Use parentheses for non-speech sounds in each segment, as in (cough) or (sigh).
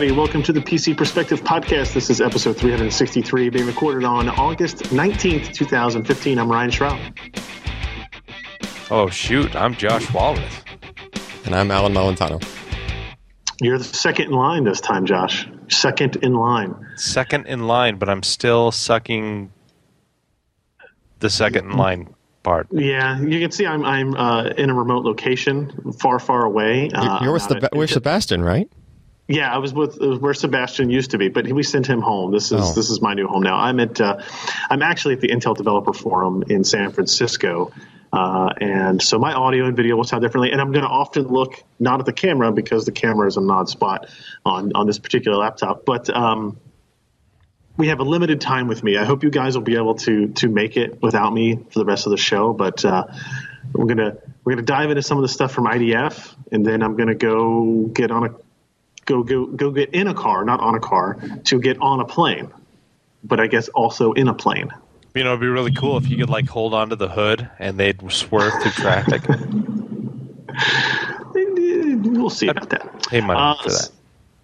everybody. Welcome to the PC Perspective Podcast. This is episode 363, being recorded on August 19th, 2015. I'm Ryan Shrout. Oh, shoot. I'm Josh Walrath. And I'm Allyn Malventano. You're the second in line this time, Josh. Second in line. Second in line, but I'm still sucking the second in line part. Yeah, you can see I'm I'm uh, in a remote location, far, far away. Uh, You're with the, where's Sebastian, right? Yeah, I was with where Sebastian used to be, but we sent him home. This is oh. this is my new home now. I'm at uh, I'm actually at the Intel Developer Forum in San Francisco, uh, and so my audio and video will sound differently. And I'm going to often look not at the camera because the camera is a nod spot on on this particular laptop, but um, we have a limited time with me. I hope you guys will be able to to make it without me for the rest of the show, but. Uh, we're gonna we're gonna dive into some of the stuff from IDF, and then I'm gonna go get on a go go go get in a car, not on a car, to get on a plane, but I guess also in a plane. You know, it'd be really cool if you could like hold onto the hood and they'd swerve through traffic. (laughs) we'll see about that. Hey, money uh, for that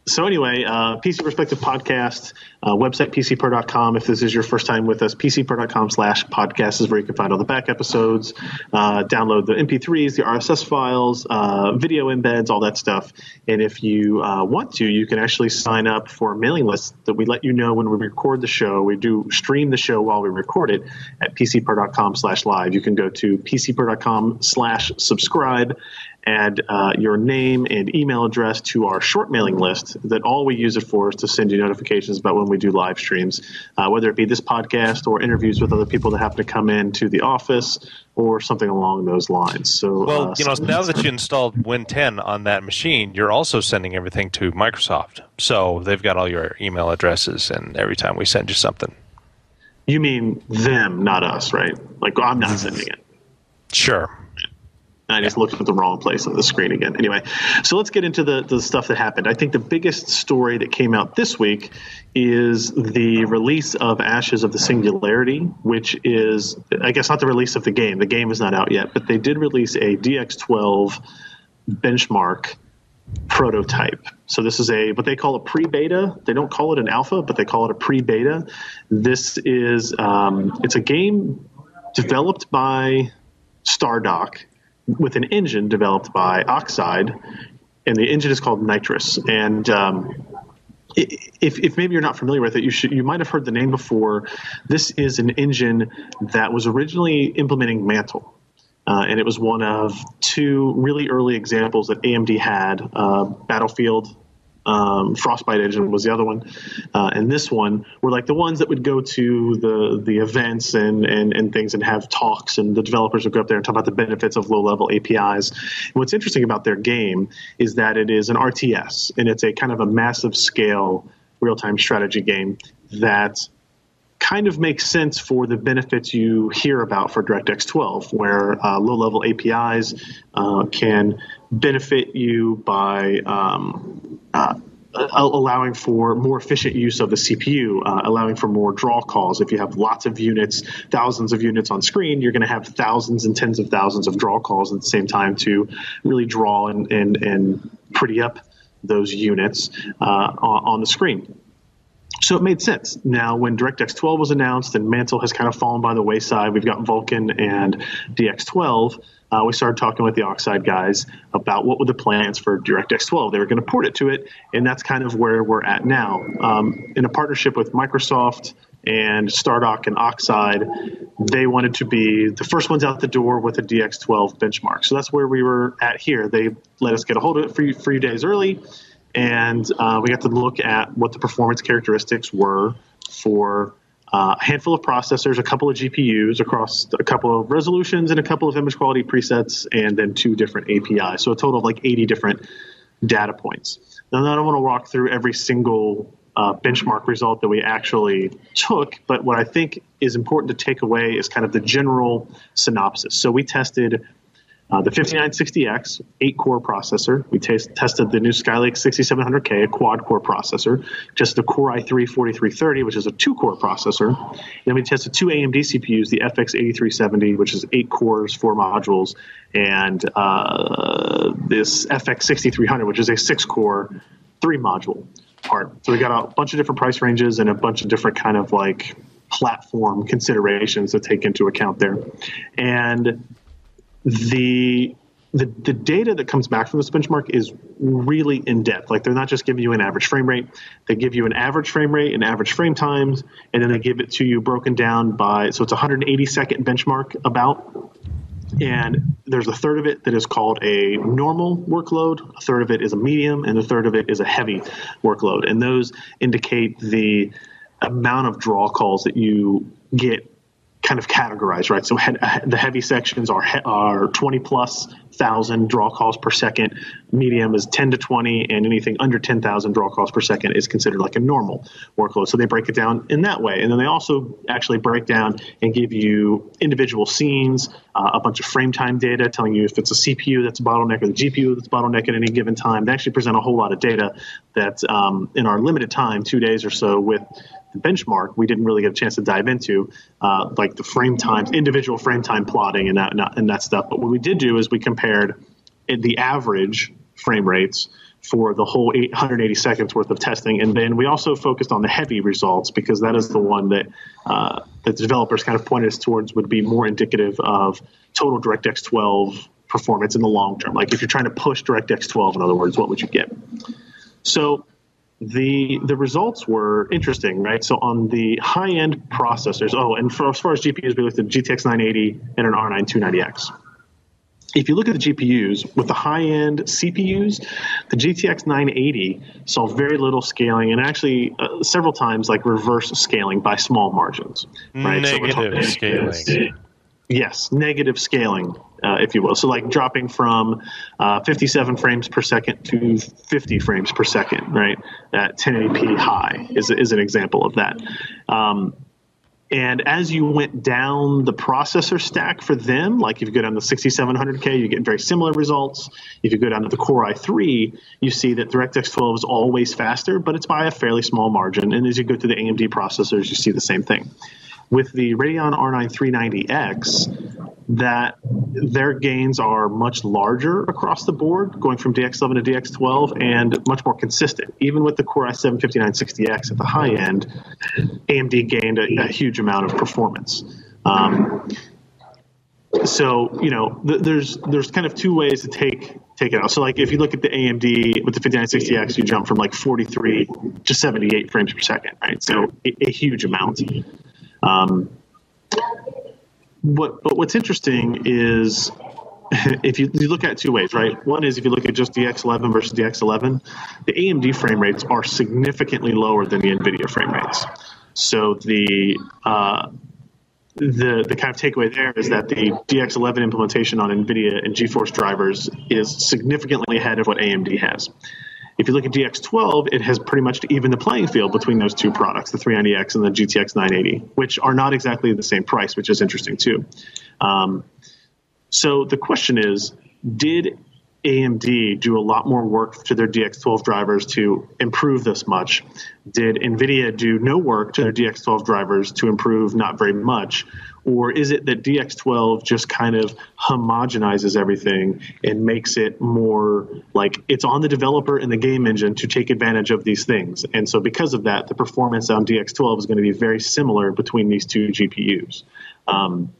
so anyway, uh, PC Perspective Podcast, uh, website pcper.com. If this is your first time with us, pcper.com slash podcast is where you can find all the back episodes, uh, download the MP3s, the RSS files, uh, video embeds, all that stuff. And if you uh, want to, you can actually sign up for a mailing list that we let you know when we record the show. We do stream the show while we record it at pcper.com slash live. You can go to pcper.com slash subscribe add uh, your name and email address to our short mailing list that all we use it for is to send you notifications about when we do live streams, uh, whether it be this podcast or interviews with other people that happen to come in to the office or something along those lines. So, well, uh, you know, now that you installed Win 10 on that machine, you're also sending everything to Microsoft. So they've got all your email addresses, and every time we send you something. You mean them, not us, right? Like I'm not sending it. Sure. I just looked at the wrong place on the screen again. Anyway, so let's get into the, the stuff that happened. I think the biggest story that came out this week is the release of Ashes of the Singularity, which is, I guess, not the release of the game. The game is not out yet, but they did release a DX12 benchmark prototype. So this is a what they call a pre-beta. They don't call it an alpha, but they call it a pre-beta. This is um, it's a game developed by Stardock with an engine developed by Oxide, and the engine is called Nitrous. And um, if, if maybe you're not familiar with it, you should you might have heard the name before. This is an engine that was originally implementing Mantle. Uh, and it was one of two really early examples that AMD had. Uh, Battlefield um, Frostbite engine was the other one, uh, and this one were like the ones that would go to the the events and, and and things and have talks, and the developers would go up there and talk about the benefits of low level APIs. And what's interesting about their game is that it is an RTS, and it's a kind of a massive scale real time strategy game that kind of makes sense for the benefits you hear about for DirectX 12, where uh, low level APIs uh, can benefit you by um, allowing for more efficient use of the CPU, uh, allowing for more draw calls. If you have lots of units, thousands of units on screen, you're going to have thousands and tens of thousands of draw calls at the same time to really draw and, and, and pretty up those units uh, on the screen. So it made sense. Now, when DirectX 12 was announced and Mantle has kind of fallen by the wayside, we've got Vulkan and DX12. Uh, we started talking with the Oxide guys about what were the plans for DirectX 12. They were going to port it to it, and that's kind of where we're at now. Um, in a partnership with Microsoft and Stardock and Oxide, they wanted to be the first ones out the door with a DX12 benchmark. So that's where we were at here. They let us get a hold of it a few days early and uh, we got to look at what the performance characteristics were for a handful of processors, a couple of GPUs across a couple of resolutions and a couple of image quality presets, and then two different APIs. So a total of like 80 different data points. Now, I don't want to walk through every single uh, benchmark result that we actually took, but what I think is important to take away is kind of the general synopsis. So we tested uh, the 5960X, 8 core processor. We t- tested the new Skylake 6700K, a quad core processor. Just the Core i3 4330, which is a 2 core processor. And then we tested two AMD CPUs, the FX 8370, which is 8 cores, 4 modules, and uh, this FX 6300, which is a 6 core, 3 module part. So we got a bunch of different price ranges and a bunch of different kind of like platform considerations to take into account there. And the the, the data that comes back from this benchmark is really in depth. Like they're not just giving you an average frame rate, they give you an average frame rate and average frame times, and then they give it to you broken down by so it's 180 second benchmark about. And there's a third of it that is called a normal workload, a third of it is a medium, and a third of it is a heavy workload. And those indicate the amount of draw calls that you get kind of categorized, right? So he- the heavy sections are are 20 plus thousand draw calls per second. Medium is 10 to 20, and anything under 10,000 draw calls per second is considered like a normal workload. So they break it down in that way, and then they also actually break down and give you individual scenes, uh, a bunch of frame time data telling you if it's a CPU that's a bottleneck or the GPU that's a bottleneck at any given time. They actually present a whole lot of data that um, in our limited time, two days or so, with benchmark we didn't really get a chance to dive into uh, like the frame times individual frame time plotting and that and that stuff. But what we did do is we compared the average frame rates for the whole 880 seconds worth of testing. And then we also focused on the heavy results because that is the one that uh, the developers kind of pointed us towards would be more indicative of total DirectX 12 performance in the long term. Like if you're trying to push DirectX 12 in other words what would you get? So the the results were interesting, right? So on the high end processors, oh, and for, as far as GPUs, we looked at GTX 980 and an R9 290X. If you look at the GPUs with the high end CPUs, the GTX 980 saw very little scaling and actually uh, several times like reverse scaling by small margins. Right? Negative so scaling. Yes, negative scaling, uh, if you will. So, like dropping from uh, 57 frames per second to 50 frames per second, right? At 1080p high is, is an example of that. Um, and as you went down the processor stack for them, like if you go down to 6700K, you get very similar results. If you go down to the Core i3, you see that DirectX 12 is always faster, but it's by a fairly small margin. And as you go to the AMD processors, you see the same thing with the Radeon R9 390X that their gains are much larger across the board, going from DX11 to DX12, and much more consistent. Even with the Core i7 5960X at the high end, AMD gained a, a huge amount of performance. Um, so you know, th- there's there's kind of two ways to take take it out. So like if you look at the AMD with the 5960X, you jump from like 43 to 78 frames per second, right? So a, a huge amount. Um, what, but what's interesting is (laughs) if you, you, look at it two ways, right? One is if you look at just DX11 versus DX11, the AMD frame rates are significantly lower than the NVIDIA frame rates. So the uh, the the kind of takeaway there is that the DX11 implementation on NVIDIA and GeForce drivers is significantly ahead of what AMD has. If you look at DX12, it has pretty much even the playing field between those two products, the 390X and the GTX 980, which are not exactly the same price, which is interesting too. Um, so the question is, did AMD do a lot more work to their DX12 drivers to improve this much? Did NVIDIA do no work to their DX12 drivers to improve not very much? Or is it that DX12 just kind of homogenizes everything and makes it more like it's on the developer and the game engine to take advantage of these things? And so, because of that, the performance on DX12 is going to be very similar between these two GPUs. Um,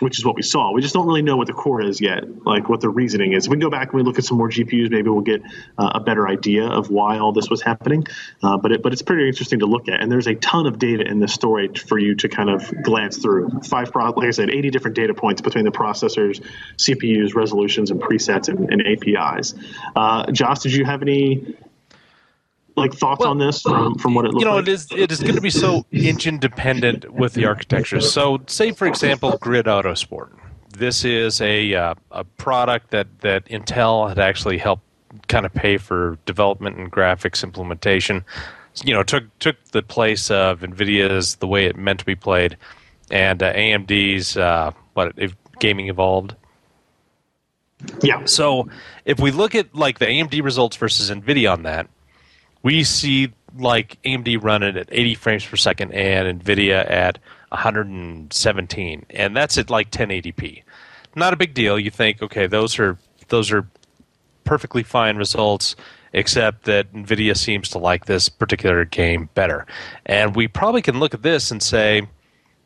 which is what we saw. We just don't really know what the core is yet, like what the reasoning is. If we go back and we look at some more GPUs, maybe we'll get uh, a better idea of why all this was happening. Uh, but it, but it's pretty interesting to look at, and there's a ton of data in this story for you to kind of glance through. Five, like I said, 80 different data points between the processors, CPUs, resolutions, and presets and, and APIs. Uh, Josh, did you have any like thoughts well, on this from, from what it looks you know like? it is it is going to be so engine dependent with the architecture. So say for example grid autosport. This is a uh, a product that that intel had actually helped kind of pay for development and graphics implementation. You know took took the place of nvidia's the way it meant to be played and uh, amd's uh, what if gaming evolved? Yeah. So if we look at like the amd results versus nvidia on that we see like AMD running at 80 frames per second and NVIDIA at 117, and that's at like 1080p. Not a big deal. You think, okay, those are those are perfectly fine results. except that NVIDIA seems to like this particular game better. And we probably can look at this and say,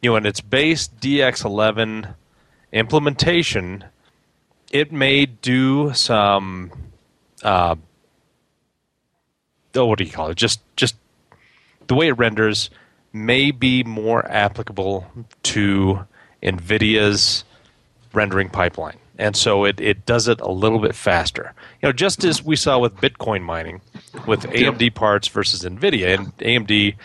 you know, in its base DX11 implementation, it may do some, uh, oh, what do you call it? Just, just the way it renders may be more applicable to NVIDIA's rendering pipeline. And so it, it does it a little bit faster. You know, just as we saw with Bitcoin mining, with AMD parts versus NVIDIA, and AMD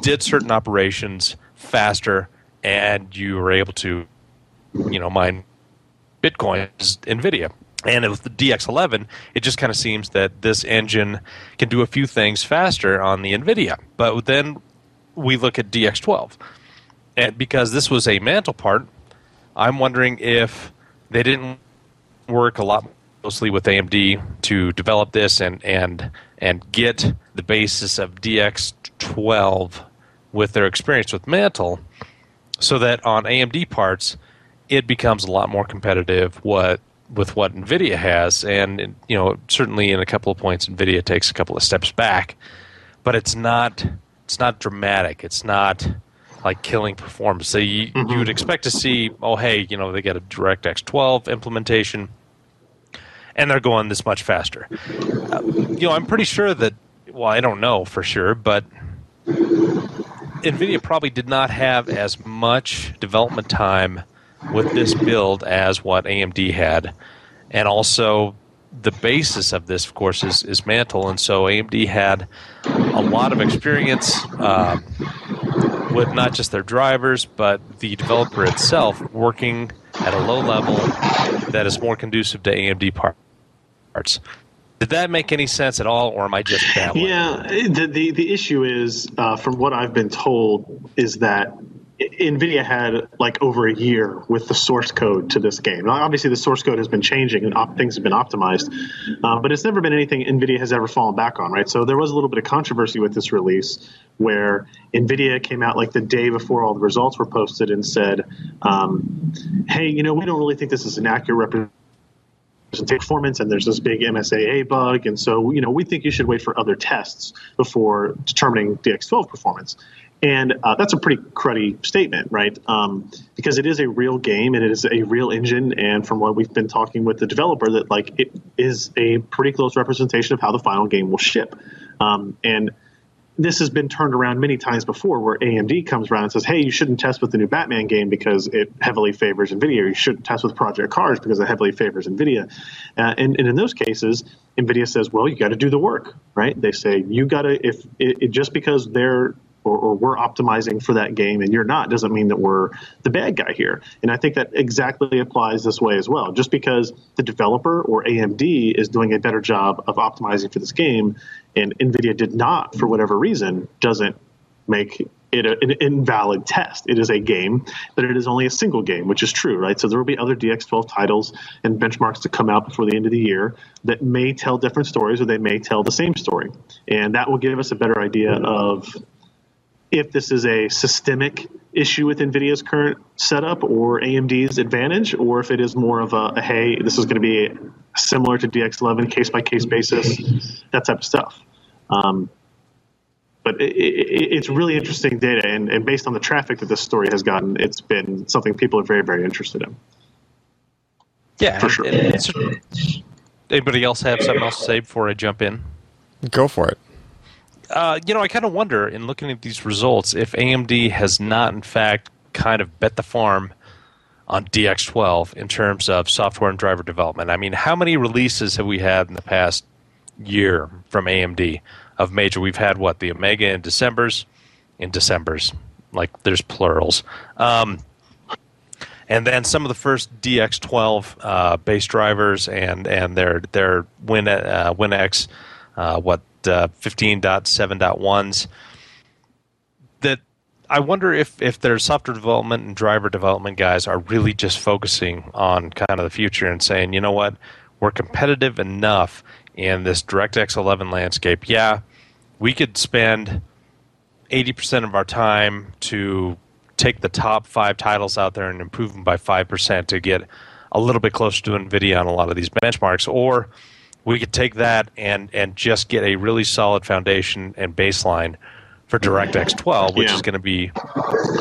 did certain operations faster, and you were able to, you know, mine Bitcoin as NVIDIA. And with the DX11, it just kind of seems that this engine can do a few things faster on the NVIDIA. But then we look at DX12. And because this was a mantle part, I'm wondering if they didn't work a lot closely with AMD to develop this and and and get the basis of DX12 with their experience with Mantle, so that on AMD parts, it becomes a lot more competitive. What with what NVIDIA has, and you know certainly in a couple of points, NVIDIA takes a couple of steps back, but it's not it's not dramatic. It's not like killing performance. So you, mm-hmm. you would expect to see, oh hey, you know they got a DirectX 12 implementation, and they're going this much faster. Uh, you know, I'm pretty sure that. Well, I don't know for sure, but NVIDIA probably did not have as much development time with this build as what AMD had, and also the basis of this, of course, is, is Mantle, and so AMD had a lot of experience uh, with not just their drivers, but the developer itself working at a low level that is more conducive to AMD parts. Did that make any sense at all, or am I just babbling? Yeah, the the, the issue is, uh, from what I've been told, is that NVIDIA had like over a year with the source code to this game. Now, obviously, the source code has been changing and op- things have been optimized, uh, but it's never been anything NVIDIA has ever fallen back on, right? So there was a little bit of controversy with this release where NVIDIA came out like the day before all the results were posted and said, um, hey, you know, we don't really think this is an accurate representation performance and there's this big MSAA bug and so you know we think you should wait for other tests before determining DX12 performance and uh, that's a pretty cruddy statement, right? Um, because it is a real game and it is a real engine. And from what we've been talking with the developer, that like it is a pretty close representation of how the final game will ship. Um, and this has been turned around many times before where AMD comes around and says, hey, you shouldn't test with the new Batman game because it heavily favors NVIDIA. You shouldn't test with Project Cars because it heavily favors NVIDIA. Uh, and, and, in those cases, NVIDIA says, well, you got to do the work, right? They say, you got to, if it, it, just because they're or, or, we're optimizing for that game and you're not doesn't mean that we're the bad guy here. And I think that exactly applies this way as well. Just because the developer or AMD is doing a better job of optimizing for this game and NVIDIA did not for whatever reason doesn't make it a, an invalid test. It is a game, but it is only a single game, which is true, right? So there will be other DX12 titles and benchmarks to come out before the end of the year that may tell different stories or they may tell the same story. And that will give us a better idea of if this is a systemic issue with NVIDIA's current setup or AMD's advantage, or if it is more of a, a hey, this is going to be similar to DX11 case by case basis, that type of stuff. Um, but it, it, it's really interesting data, and, and, based on the traffic that this story has gotten, it's been something people are very, very interested in. Yeah, for sure. anybody else have something else to say before I jump in? Go for it. Uh, you know, I kind of wonder in looking at these results if AMD has not, in fact, kind of bet the farm on DX12 in terms of software and driver development. I mean, how many releases have we had in the past year from AMD of major? We've had what the Omega in December's, in December's, like there's plurals. Um, and then some of the first DX12 uh, base drivers and and their their Win uh, WinX, uh, what uh, 15.7.1s that I wonder if, if their software development and driver development guys are really just focusing on kind of the future and saying, you know what, we're competitive enough in this DirectX 11 landscape. Yeah, we could spend 80% of our time to take the top five titles out there and improve them by 5% to get a little bit closer to NVIDIA on a lot of these benchmarks, or we could take that and and just get a really solid foundation and baseline for DirectX 12, which Yeah. is going to be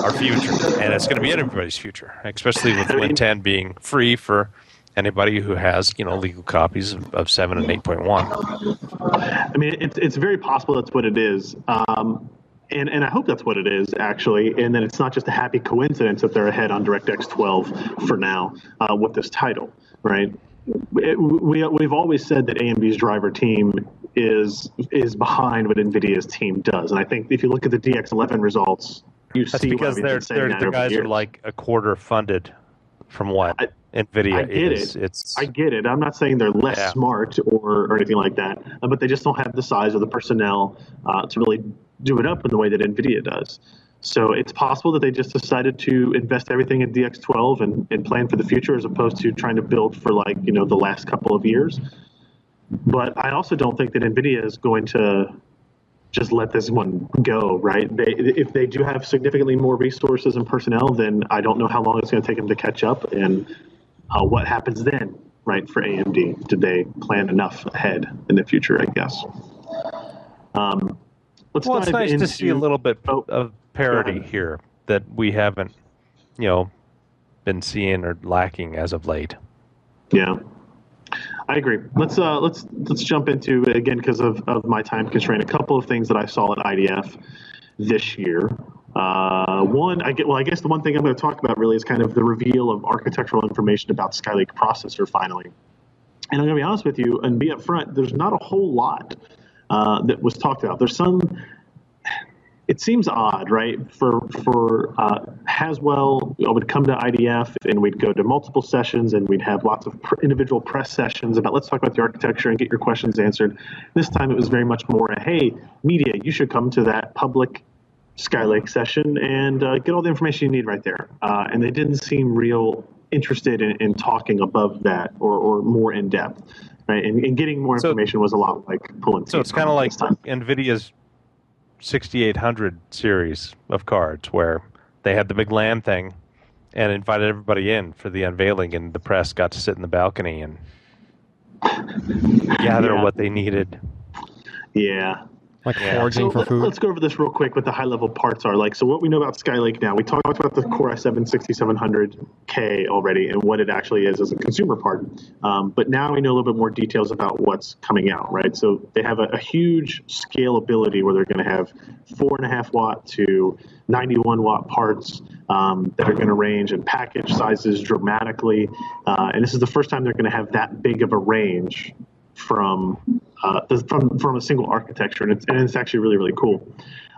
our future, and it's going to be everybody's future, especially with Win 10 being free for anybody who has you know legal copies of, of 7 and 8.1. I mean, it's it's very possible that's what it is, um, and and I hope that's what it is actually, and that it's not just a happy coincidence that they're ahead on DirectX 12 for now uh, with this title, right? It, we we've always said that AMD's driver team is is behind what NVIDIA's team does, and I think if you look at the DX11 results, you That's see because they're, saying they're, that the guys are like a quarter funded from what I- NVIDIA I get is. it. It's I get it. I'm not saying they're less Yeah. smart or, or anything like that, but they just don't have the size of the personnel uh, to really do it up in the way that NVIDIA does. So it's possible that they just decided to invest everything in DX12 and, and plan for the future as opposed to trying to build for like, you know, the last couple of years. But I also don't think that NVIDIA is going to just let this one go, right? They, if they do have significantly more resources and personnel, then I don't know how long it's going to take them to catch up and uh, what happens then, right, for AMD. Did they plan enough ahead in the future, I guess? Um, let's well, it's nice into, to see a little bit Oh, of parity here that we haven't, you know, been seeing or lacking as of late. Yeah, I agree. Let's uh, let's let's jump into again because of, of my time constraint. A couple of things that I saw at IDF this year. Uh, one, I get well. I guess the one thing I'm going to talk about really is kind of the reveal of architectural information about Skylake processor finally. And I'm going to be honest with you and be upfront. There's not a whole lot uh, that was talked about. There's some it seems odd, right? For for uh, Haswell, I would come to IDF and we'd go to multiple sessions and we'd have lots of pr- individual press sessions about let's talk about the architecture and get your questions answered. This time it was very much more a hey, media, you should come to that public Skylake session and uh, get all the information you need right there. Uh, and they didn't seem real interested in, in talking above that or, or more in depth. Right, and, and getting more So- information was a lot like pulling. So it's kind of like. NVIDIA's 6800 series of cards where they had the big LAN thing and invited everybody in for the unveiling, and the press got to sit in the balcony and gather Yeah. what they needed. yeah. Like Yeah. foraging So for let- food. Let's go over this real quick. What the high level parts are like. So what we know about Skylake now, we talked about the Core i7 6700K already and what it actually is as a consumer part. Um, but now we know a little bit more details about what's coming out, right? So they have a, a huge scalability where they're going to have four and a half watt to 91 watt parts um, that are going to range in package sizes dramatically. Uh, and this is the first time they're going to have that big of a range from uh, from from a single architecture, and it's and it's actually really really cool.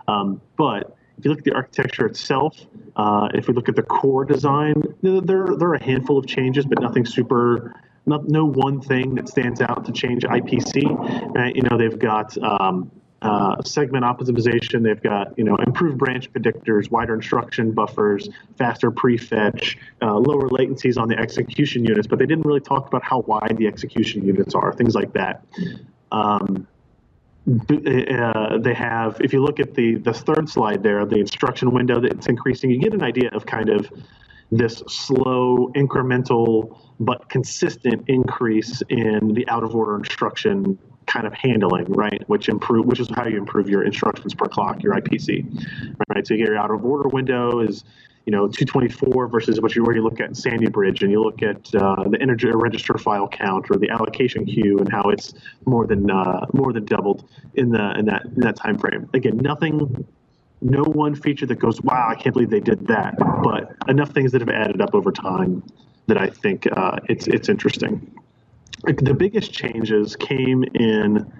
Um, but if you look at the architecture itself, uh, if we look at the core design, there there are a handful of changes, but nothing super. Not, no one thing that stands out to change IPC. Uh, you know, they've got um, uh, segment optimization. They've got you know improved branch predictors, wider instruction buffers, faster prefetch, uh, lower latencies on the execution units. But they didn't really talk about how wide the execution units are, things like that. Um, uh, they have, if you look at the the third slide there, the instruction window that's increasing, you get an idea of kind of this slow, incremental, but consistent increase in the out of order instruction kind of handling, right? Which improve, which is how you improve your instructions per clock, your IPC, right? So you get your out of order window is, you know, 224 versus what you you look at in Sandy Bridge and you look at uh, the integer register file count or the allocation queue and how it's more than uh, more than doubled in the in that in that time frame. Again, nothing no one feature that goes, wow, I can't believe they did that. But enough things that have added up over time that I think uh, it's it's interesting. The biggest changes came in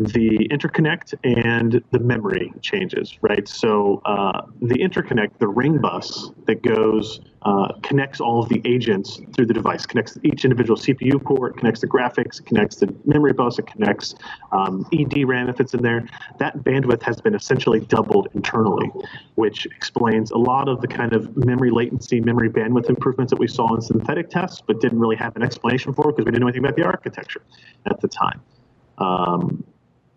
the interconnect and the memory changes, right? So uh, the interconnect, the ring bus that goes uh, connects all of the agents through the device, connects each individual CPU port, connects the graphics, connects the memory bus, it connects um, EDRAM if it's in there. That bandwidth has been essentially doubled internally, which explains a lot of the kind of memory latency, memory bandwidth improvements that we saw in synthetic tests, but didn't really have an explanation for because we didn't know anything about the architecture at the time. Um,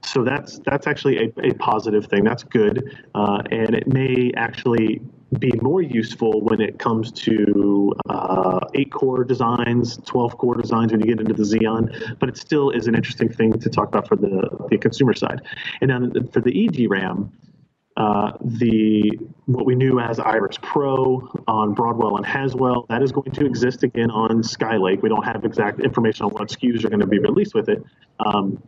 so that's that's actually a, a positive thing. That's good, uh, and it may actually be more useful when it comes to uh, eight core designs, 12 core designs when you get into the Xeon, but it still is an interesting thing to talk about for the, the consumer side. And then for the eDRAM, uh, the what we knew as Iris Pro on Broadwell and Haswell that is going to exist again on Skylake. We don't have exact information on what SKUs are going to be released with it, um,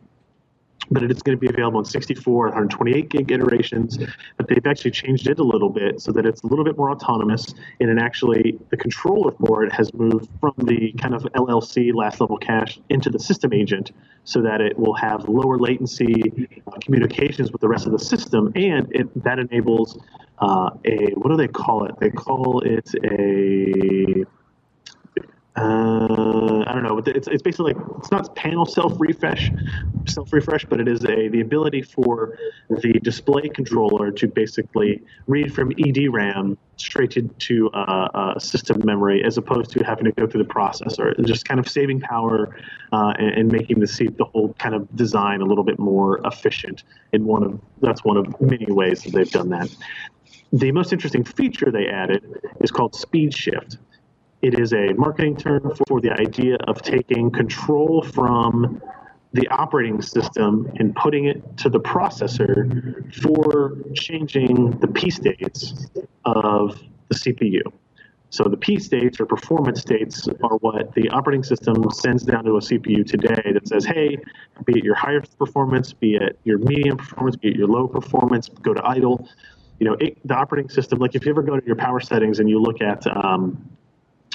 but it is going to be available in 64 and 128 gig iterations. But they've actually changed it a little bit so that it's a little bit more autonomous. And it actually, the controller for it has moved from the kind of LLC last level cache into the system agent so that it will have lower latency uh, communications with the rest of the system. And it, that enables uh, a, what do they call it? They call it a uh, I don't know. But it's, it's basically like it's not panel self refresh, self refresh, but it is a the ability for the display controller to basically read from EDRAM straight to, to uh, uh, system memory, as opposed to having to go through the processor. Just kind of saving power uh, and, and, making the seat the whole kind of design a little bit more efficient. In one of that's one of many ways that they've done that. The most interesting feature they added is called Speed Shift it is a marketing term for the idea of taking control from the operating system and putting it to the processor for changing the P states of the CPU. So the P states or performance states are what the operating system sends down to a CPU today that says, hey, be it your highest performance, be it your medium performance, be it your low performance, go to idle. You know, it, the operating system, like if you ever go to your power settings and you look at um,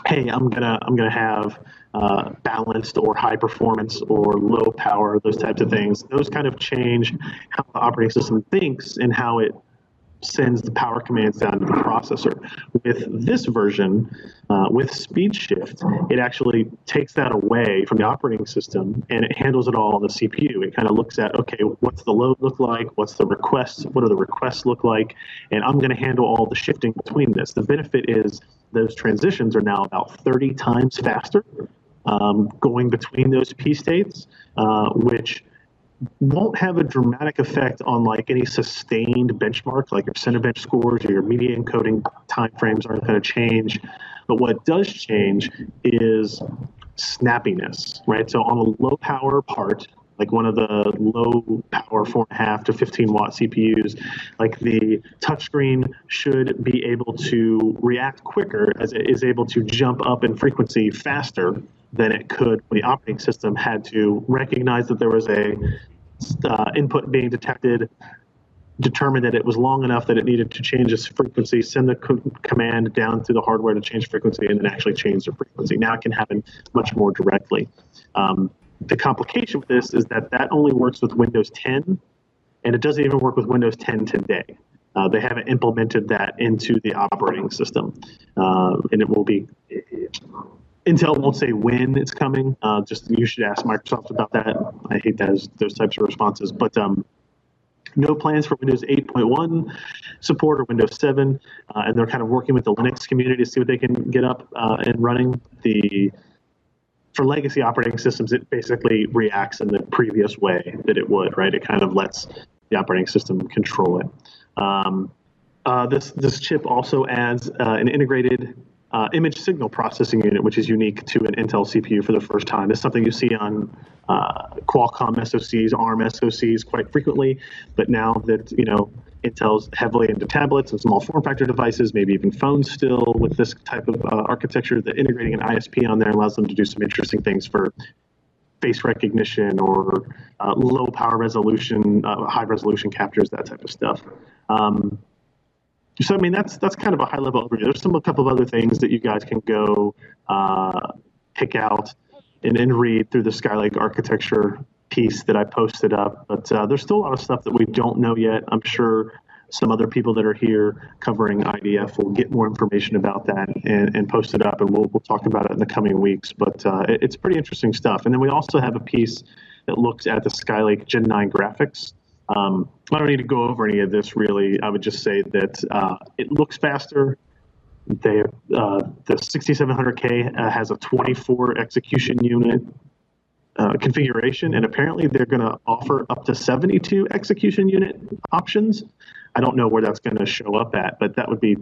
hey, I'm gonna I'm gonna have uh, balanced or high performance or low power, those types of things. Those kind of change how the operating system thinks and how it sends the power commands down to the processor. With this version, uh, with speed shift, it actually takes that away from the operating system and it handles it all on the CPU. It kind of looks at, okay, what's the load look like? What's the requests? What do the requests look like? And I'm going to handle all the shifting between this. The benefit is those transitions are now about 30 times faster um, going between those P states, uh, which won't have a dramatic effect on like any sustained benchmark, like your Cinebench scores or your media encoding timeframes aren't going to change. But what does change is snappiness, right? So on a low power part, like one of the low power four and a half to 15 watt CPUs, like the touchscreen should be able to react quicker as it is able to jump up in frequency faster than it could when the operating system had to recognize that there was a uh, input being detected, determine that it was long enough that it needed to change its frequency, send the co- command down through the hardware to change frequency, and then actually change the frequency. Now it can happen much more directly. Um, the complication with this is that that only works with Windows 10, and it doesn't even work with Windows 10 today. Uh, they haven't implemented that into the operating system, uh, and it will be. Intel won't say when it's coming. Uh, just you should ask Microsoft about that. I hate those those types of responses, but um, no plans for Windows 8.1 support or Windows 7, uh, and they're kind of working with the Linux community to see what they can get up uh, and running. The for legacy operating systems, it basically reacts in the previous way that it would, right? It kind of lets the operating system control it. Um, uh, this this chip also adds uh, an integrated uh, image signal processing unit, which is unique to an Intel CPU for the first time. It's something you see on uh, Qualcomm SoCs, ARM SoCs quite frequently, but now that you know Intel's heavily into tablets and small form factor devices, maybe even phones still with this type of uh, architecture, that integrating an ISP on there allows them to do some interesting things for face recognition or uh, low power resolution, uh, high resolution captures, that type of stuff. Um, so I mean that's that's kind of a high level overview. There's some a couple of other things that you guys can go uh, pick out and, and read through the Skylake architecture piece that I posted up. But uh, there's still a lot of stuff that we don't know yet. I'm sure some other people that are here covering IDF will get more information about that and, and post it up, and we'll, we'll talk about it in the coming weeks. But uh, it, it's pretty interesting stuff. And then we also have a piece that looks at the Skylake Gen 9 graphics. Um, I don't need to go over any of this really. I would just say that uh, it looks faster. They, uh, the 6700K uh, has a 24 execution unit uh, configuration, and apparently they're going to offer up to 72 execution unit options. I don't know where that's going to show up at, but that would be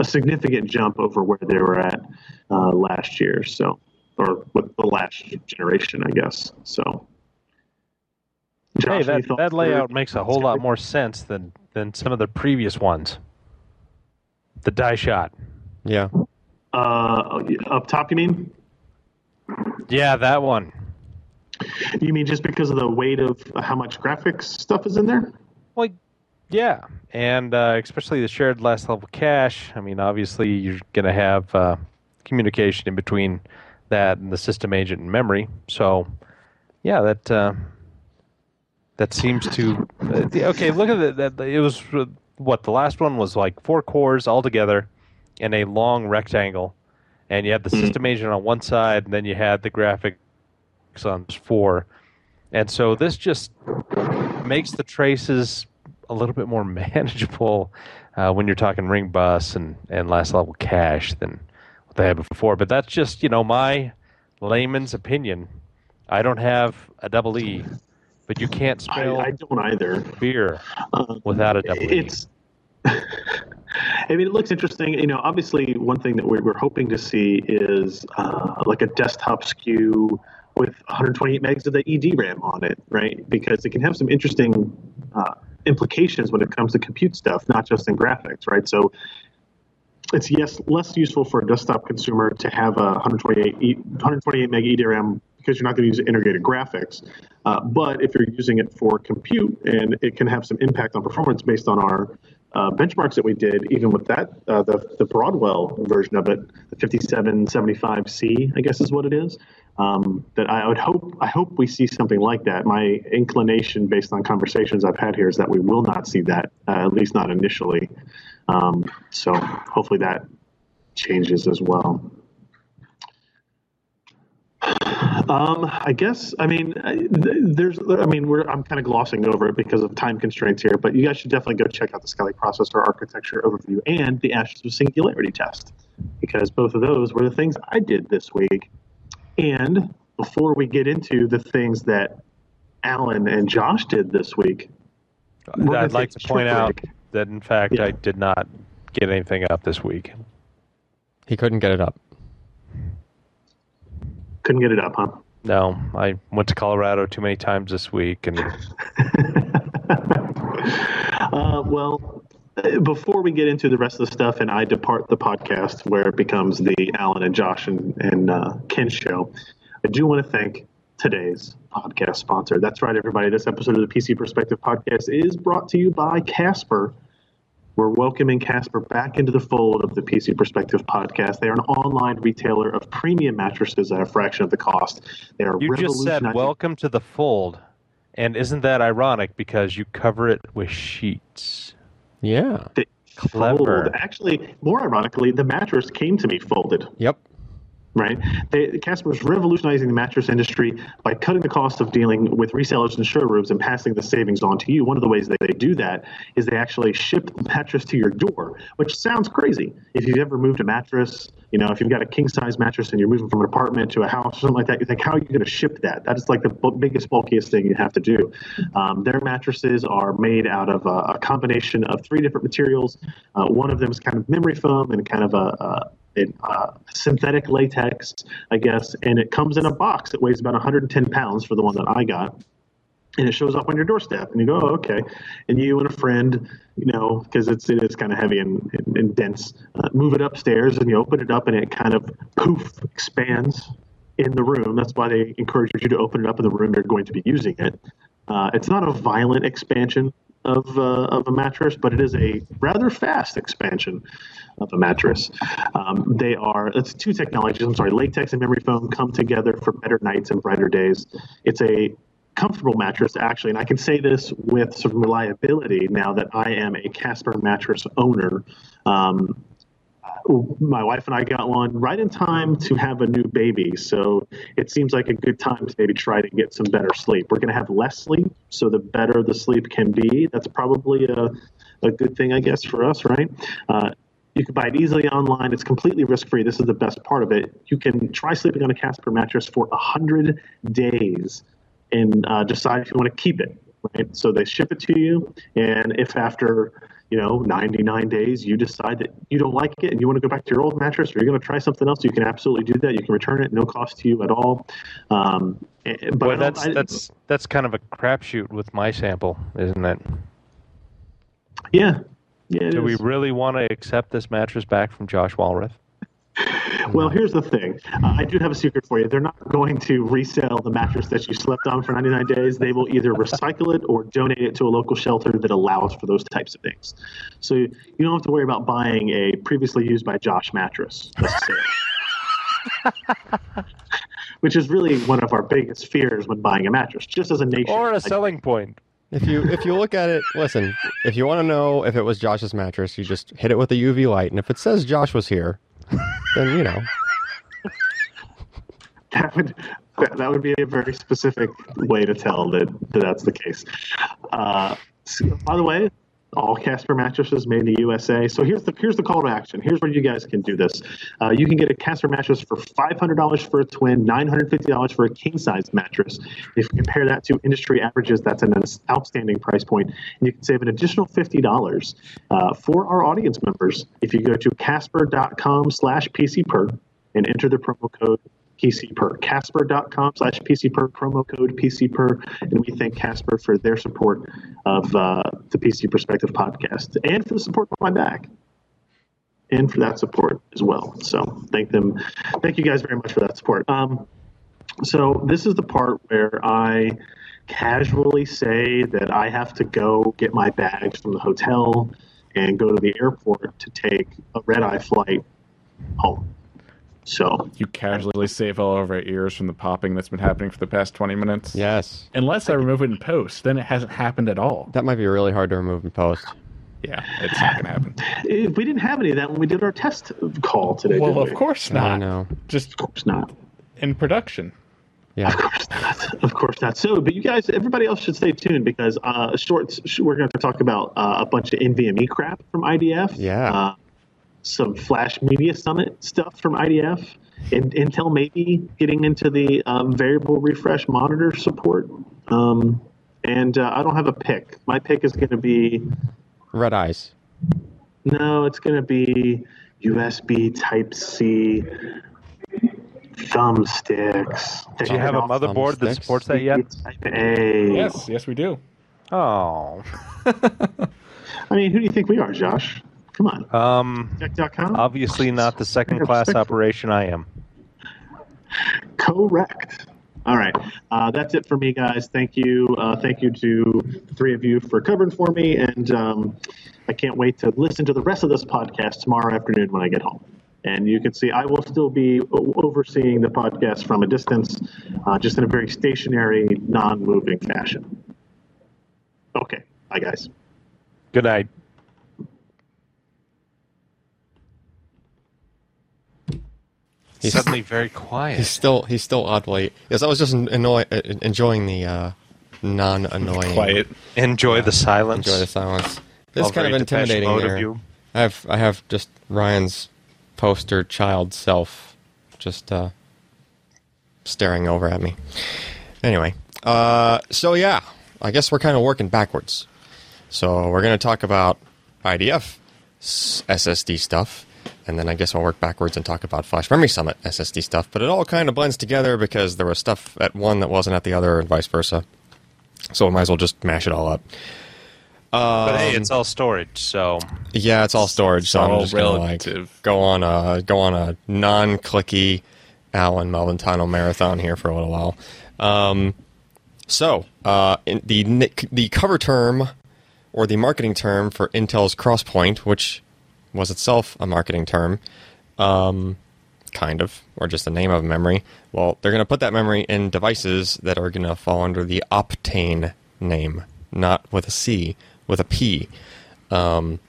a significant jump over where they were at uh, last year. So, or with the last generation, I guess. So. Josh, hey, that, that layout makes a whole lot more sense than, than some of the previous ones. The die shot. Yeah. Uh, up top, you mean? Yeah, that one. You mean just because of the weight of how much graphics stuff is in there? Like, yeah, and uh, especially the shared last level cache. I mean, obviously you're going to have uh, communication in between that and the system agent and memory. So, yeah, that uh, that seems to uh, okay. Look at that. It was what the last one was like four cores all together in a long rectangle, and you had the mm-hmm. system agent on one side, and then you had the graphics on four, and so this just makes the traces a little bit more (laughs) manageable uh, when you're talking ring bus and, and last level cache than what they had before. But that's just you know my layman's opinion. I don't have a double E, but you can't spell. I, I don't either. Beer uh, without a double E. It's. (laughs) I mean, it looks interesting. You know, obviously, one thing that we're, we're hoping to see is uh, like a desktop SKU with 128 megs of the EDRAM on it, right? Because it can have some interesting uh, implications when it comes to compute stuff, not just in graphics, right? So it's yes less useful for a desktop consumer to have a 128 128 meg EDRAM because you're not going to use integrated graphics. Uh, but if you're using it for compute, and it can have some impact on performance based on our uh, benchmarks that we did, even with that, uh, the, the Broadwell version of it, the 5775C, I guess is what it is. Um, that I would hope I hope we see something like that. My inclination, based on conversations I've had here, is that we will not see that, uh, at least not initially. Um, so hopefully that changes as well. Um, I guess. I mean, there's. I mean, we're. I'm kind of glossing over it because of time constraints here, but you guys should definitely go check out the Skylake processor architecture overview and the Ashes of Singularity test, because both of those were the things I did this week. And before we get into the things that Allyn and Josh did this week, I'd like to point out that in fact yeah. I did not get anything up this week. He couldn't get it up. Couldn't get it up, huh? No, I went to Colorado too many times this week, and. (laughs) uh, well, before we get into the rest of the stuff, and I depart the podcast where it becomes the Allyn and Josh and, and uh, Ken show, I do want to thank today's podcast sponsor. That's right, everybody. This episode of the PC Perspective podcast is brought to you by Casper we're welcoming Casper back into the fold of the PC Perspective podcast. They are an online retailer of premium mattresses at a fraction of the cost. They are you just said welcome to the fold, and isn't that ironic because you cover it with sheets? Yeah, the clever. Fold. Actually, more ironically, the mattress came to me folded. Yep right? They, Casper is revolutionizing the mattress industry by cutting the cost of dealing with resellers and showrooms and passing the savings on to you. One of the ways that they do that is they actually ship the mattress to your door, which sounds crazy. If you've ever moved a mattress, you know, if you've got a king size mattress and you're moving from an apartment to a house or something like that, you think, how are you going to ship that? That is like the biggest, bulkiest thing you have to do. Um, their mattresses are made out of a, a combination of three different materials. Uh, one of them is kind of memory foam and kind of a, a in uh, synthetic latex, I guess, and it comes in a box that weighs about 110 pounds for the one that I got. And it shows up on your doorstep, and you go, oh, okay. And you and a friend, you know, because it's it is kind of heavy and, and, and dense, uh, move it upstairs, and you open it up, and it kind of poof expands in the room. That's why they encourage you to open it up in the room you're going to be using it. Uh, it's not a violent expansion of, uh, of a mattress, but it is a rather fast expansion of a mattress. Um, they are, it's two technologies, I'm sorry, latex and memory foam come together for better nights and brighter days. It's a comfortable mattress, actually, and I can say this with some reliability now that I am a Casper mattress owner. Um, my wife and I got one right in time to have a new baby. So it seems like a good time to maybe try to get some better sleep. We're going to have less sleep, so the better the sleep can be. That's probably a, a good thing, I guess, for us, right? Uh, you can buy it easily online. It's completely risk free. This is the best part of it. You can try sleeping on a Casper mattress for 100 days and uh, decide if you want to keep it. Right? So they ship it to you, and if after you know, 99 days, you decide that you don't like it and you want to go back to your old mattress or you're going to try something else, you can absolutely do that. You can return it, no cost to you at all. Um, eh, but I Boy, that's I- that's that's kind of a crapshoot with my sample, isn't it? yeah. Yeah, Do we really want to accept this mattress back from Josh Walrath? (laughs) Well, here's the thing. Uh, I do have a secret for you. They're not going to resell the mattress that you slept on for 99 days. They will either recycle it or donate it to a local shelter that allows for those types of things. So you don't have to worry about buying a previously used by Josh mattress. (laughs) Which is really one of our biggest fears when buying a mattress, just as a nation. Or a selling point? If you if you look at it, listen. If you want to know if it was Josh's mattress, you just hit it with a UV light, and if it says Josh was here, then you know. that would that, would be a very specific way to tell that, that that's the case. Uh, so, by the way, all Casper mattresses made in the USA. So here's the here's the call to action. Here's where you guys can do this. Uh, you can get a Casper mattress for five hundred dollars for a twin, nine hundred fifty dollars for a king size mattress. If you compare that to industry averages, that's an outstanding price point, and you can save an additional fifty dollars uh, for our audience members if you go to casper.com/pcper and enter the promo code PCPer. Casper.com slash PCPer, promo code PCPer. And we thank Casper for their support of uh, the PC Perspective podcast and for the support on my back and for that support as well. So thank them. Thank you guys very much for that support. Um, so this is the part where I casually say that I have to go get my bags from the hotel and go to the airport to take a red eye flight home. So You casually save all of our ears from the popping that's been happening for the past 20 minutes. Yes, Unless I remove it in post, then it hasn't happened at all. that might be really hard to remove in post. Yeah, it's not going to happen. eh, we didn't have any of that when we did our test call today. Well, did of we? course I not. know. Just Of course not. in production. Yeah. Of course not. Of course not. So, but you guys, everybody else should stay tuned because uh, shorts. We're going to talk about uh, a bunch of NVMe crap from IDF. Yeah. Uh, some Flash Memory Summit stuff from IDF. In, Intel maybe getting into the um, variable refresh monitor support. Um, and uh, I don't have a pick. My pick is going to be Red eyes. no, it's going to be USB Type C thumbsticks. Do you have a motherboard that supports that yet? Type A. Yes, yes, we do. Oh, (laughs) I mean, who do you think we are, Josh? Come on. um, Tech.com? obviously not the second class operation I am. Correct. All right. Uh, that's it for me, guys. Thank you. Uh, thank you to the three of you for covering for me. And um, I can't wait to listen to the rest of this podcast tomorrow afternoon when I get home. And you can see I will still be overseeing the podcast from a distance, uh, just in a very stationary, non moving fashion. Okay. Bye, guys. Good night. He's- Suddenly very quiet. He's still he's still oddly. Yes, I was just annoy, uh, enjoying the uh, non-annoying. Quiet. Enjoy the silence. Enjoy the silence. It's All kind of intimidating. Mode of. I have I have just Ryan's poster child self just uh, staring over at me. Anyway, uh, so yeah, I guess we're kind of working backwards. So we're going to talk about IDF SSD stuff, and then I guess I'll work backwards and talk about Flash Memory Summit SSD stuff. But it all kind of blends together because there was stuff at one that wasn't at the other, and vice versa. So we might as well just mash it all up. But hey, it's all storage, so Yeah, it's all storage, so I'm just gonna like go on a go on a non-clicky Allyn Malventano marathon here for a little while. Um, so uh, in the the cover term or the marketing term for Intel's Crosspoint, which was itself a marketing term, um, kind of, or just the name of a memory. Well, they're going to put that memory in devices that are going to fall under the Optane name, not with a C, with a P. Um,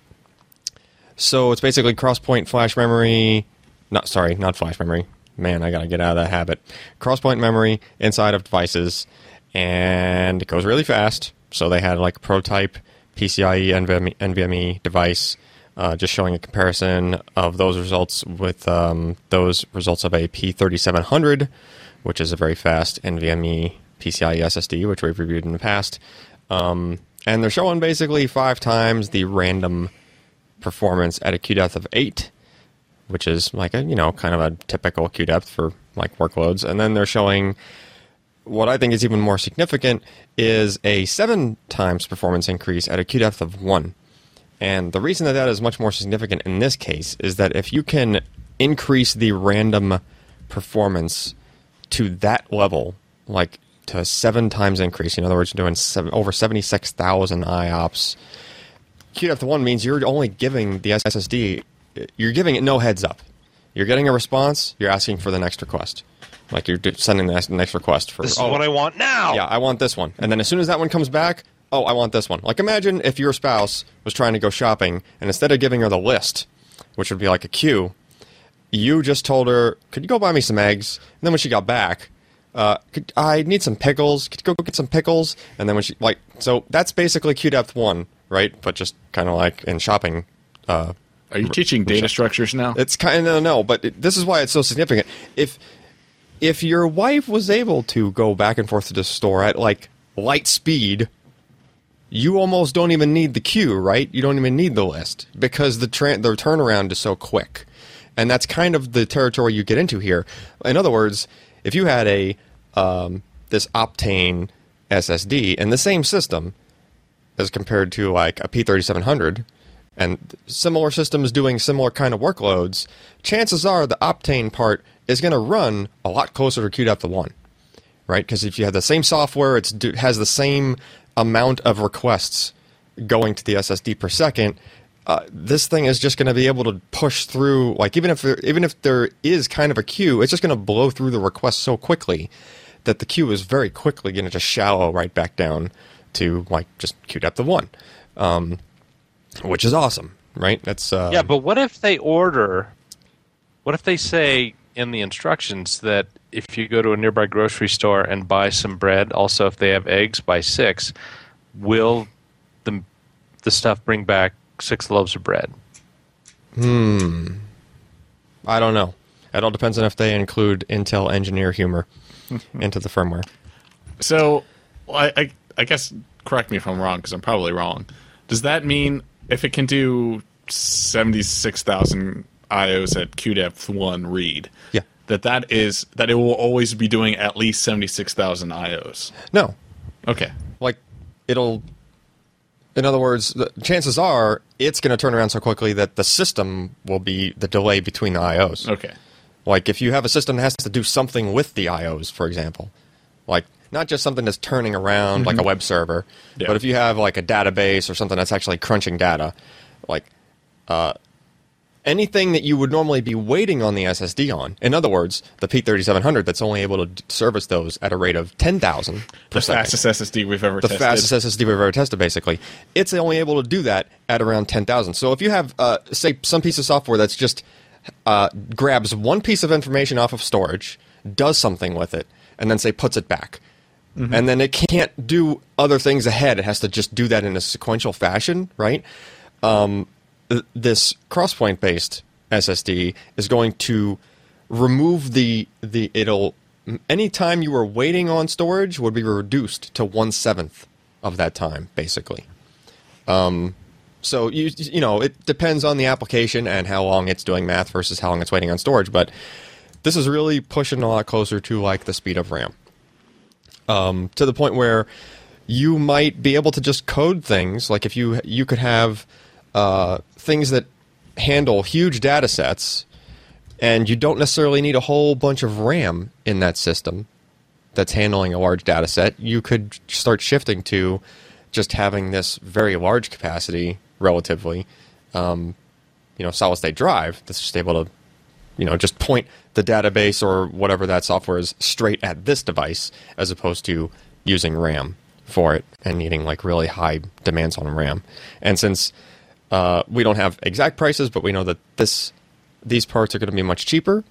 so it's basically crosspoint flash memory. Not sorry, not flash memory. Man, I gotta get out of that habit. Crosspoint memory inside of devices, and it goes really fast. So they had like a prototype PCIe NVMe, NVMe device, uh, just showing a comparison of those results with um, those results of a P3700, which is a very fast NVMe PCIe SSD, which we've reviewed in the past. Um, and they're showing basically five times the random performance at a Q depth of eight, which is like a you know kind of a typical Q depth for like workloads, and then they're showing what I think is even more significant is a seven times performance increase at a Q depth of one. And the reason that that is much more significant in this case is that if you can increase the random performance to that level, like to a seven times increase, in other words, you're doing seven, over 76,000 IOPS, Q depth one means you're only giving the SSD, you're giving it no heads up. You're getting a response, you're asking for the next request. Like you're sending the next, next request for. This is oh, what I want now. yeah, I want this one. And then as soon as that one comes back, oh, I want this one. Like imagine if your spouse was trying to go shopping and instead of giving her the list, which would be like a queue, you just told her, "Could you go buy me some eggs?" And then when she got back, uh, could, I need some pickles. Could you go get some pickles? And then when she like, so that's basically Q depth one, right? But just kind of like in shopping. Uh, Are you teaching data structures now? it's kind of no, but it, this is why it's so significant. If if your wife was able to go back and forth to the store at like light speed, you almost don't even need the queue, right? You don't even need the list because the tra- the turnaround is so quick, and that's kind of the territory you get into here. In other words, if you had a um, this Optane SSD in the same system as compared to like a P3700 and similar systems doing similar kind of workloads, chances are the Optane part is going to run a lot closer to Q depth of one, right? Because if you have the same software, it has the same amount of requests going to the SSD per second. Uh, this thing is just going to be able to push through. Like even if there, even if there is kind of a queue, it's just going to blow through the requests so quickly that the queue is very quickly going to just shallow right back down to like just queue depth of one. Um, which is awesome, right? That's uh, Yeah, but what if they order? What if they say in the instructions that if you go to a nearby grocery store and buy some bread, also if they have eggs, buy six, will the the stuff bring back six loaves of bread? Hmm. I don't know. It all depends on if they include Intel engineer humor (laughs) into the firmware. So, I, I, I guess correct me if I'm wrong because I'm probably wrong. Does that mean if it can do seventy six thousand IOs at Q depth one read, Yeah. That that is that it will always be doing at least seventy six thousand IOs? No, Okay, like it'll. In other words, the chances are it's going to turn around so quickly that the system will be the delay between the IOs. okay, Like if you have a system that has to do something with the IOs, for example, like not just something that's turning around like a web server, Yeah. but if you have like a database or something that's actually crunching data, like uh, anything that you would normally be waiting on the SSD on. In other words, the P3700 that's only able to service those at a rate of 10,000 per the second fastest SSD we've ever tested. the tested. fastest SSD we've ever tested, basically. It's only able to do that at around 10,000. So if you have, uh, say, some piece of software that's just uh, grabs one piece of information off of storage, does something with it, and then, say, puts it back. And then it can't do other things ahead. It has to just do that in a sequential fashion, right? Um, this crosspoint based SSD is going to remove the the it'll any time you were waiting on storage would be reduced to one seventh of that time, basically. Um, so you you know it depends on the application and how long it's doing math versus how long it's waiting on storage, but this is really pushing a lot closer to like the speed of RAM. Um, to the point where you might be able to just code things like if you you could have uh, things that handle huge data sets and you don't necessarily need a whole bunch of RAM in that system that's handling a large data set. You could start shifting to just having this very large capacity, relatively, um, you know, solid state drive that's just able to, you know, just point the database or whatever that software is straight at this device as opposed to using RAM for it and needing like really high demands on RAM. And since uh, we don't have exact prices, but we know that this these parts are going to be much cheaper,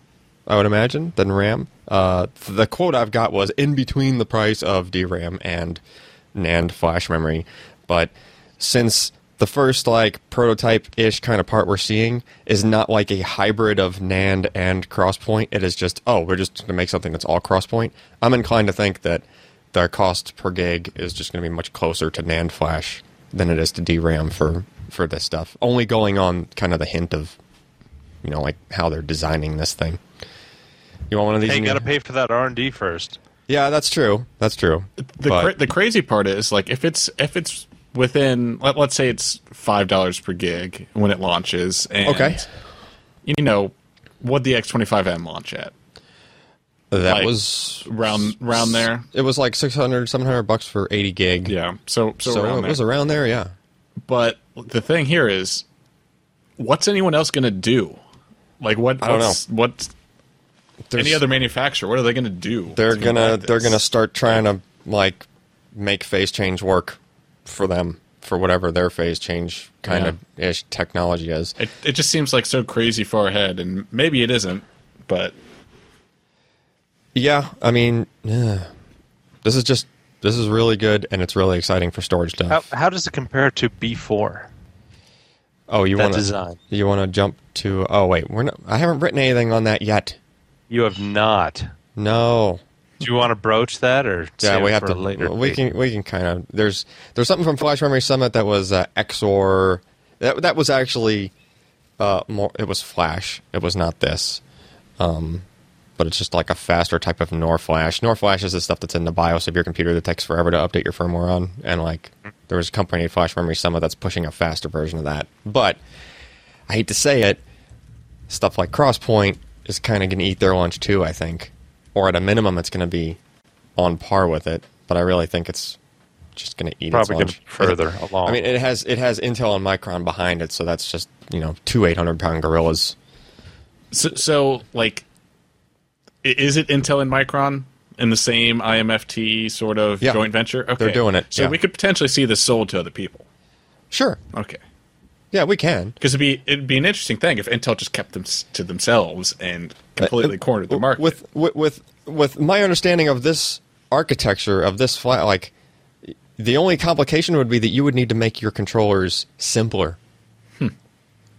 I would imagine, than RAM. Uh, the quote I've got was in between the price of DRAM and NAND flash memory. But since the first like prototype ish kind of part we're seeing is not like a hybrid of NAND and Crosspoint, it is just, oh, we're just going to make something that's all Crosspoint. I'm inclined to think that the cost per gig is just going to be much closer to NAND flash than it is to DRAM for for this stuff. Only going on kind of the hint of, you know, like how they're designing this thing. You want one of these? Hey, you got your- to pay for that R and D first. Yeah, that's true. That's true. the But- cra- the crazy part is like if it's if it's within let, let's say it's five dollars per gig when it launches and Okay. you know what the X25M launch at that like, was round round there It was like 600, 700 bucks for 80 gig. yeah so so, So, around it there. was around there, yeah. But the thing here is what's anyone else gonna do like what I don't what's, what's There's- any other manufacturer what are they gonna do They're gonna gonna like they're gonna start trying to like make phase change work for them for whatever their phase change kind Yeah. of ish technology is. it, it just seems like so crazy far ahead and maybe it isn't but Yeah, I mean, yeah. (sighs) this is just this is really good and it's really exciting for storage How, stuff. how does it compare to B4? oh, you want to design? you want to jump to? Oh wait, we're not. I haven't written anything on that yet. You have not. No. Do you want to broach that or Yeah, save we it have for to. later? we date? can we can kind of. There's there's something from Flash Memory Summit that was uh, XOR. That that was actually uh, more. It was Flash. It was not this. Um, but it's just like a faster type of NOR Flash. NOR Flash is the stuff that's in the BIOS of your computer that takes forever to update your firmware on. And like, there was a company, Flash Memory Summit, that's pushing a faster version of that. But I hate to say it, stuff like Crosspoint is kind of going to eat their lunch too. I think, or at a minimum, it's going to be on par with it. But I really think it's just going to eat Probably its gonna lunch further along. I mean, it has it has Intel and Micron behind it, so that's just you know two eight hundred pound gorillas. So, so like, i- is it Intel and Micron in the same IMFT sort of Yeah. joint venture? Okay. They're doing it, So yeah. we could potentially see this sold to other people. Sure, Okay. yeah, we can. Because it'd be it'd be an interesting thing if Intel just kept them to themselves and completely Uh, cornered the market. With, with with with my understanding of this architecture of this flat, like the only complication would be that you would need to make your controllers simpler.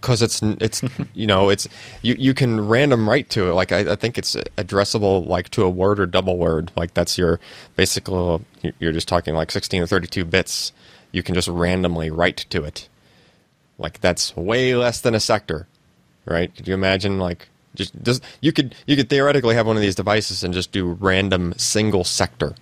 Because it's it's you know it's you you can random write to it. Like I, I think it's addressable like to a word or double word. Like that's your basically you're just talking like 16 or 32 bits. You can just randomly write to it. Like that's way less than a sector right? Could you imagine like just just you could you could theoretically have one of these devices and just do random single sector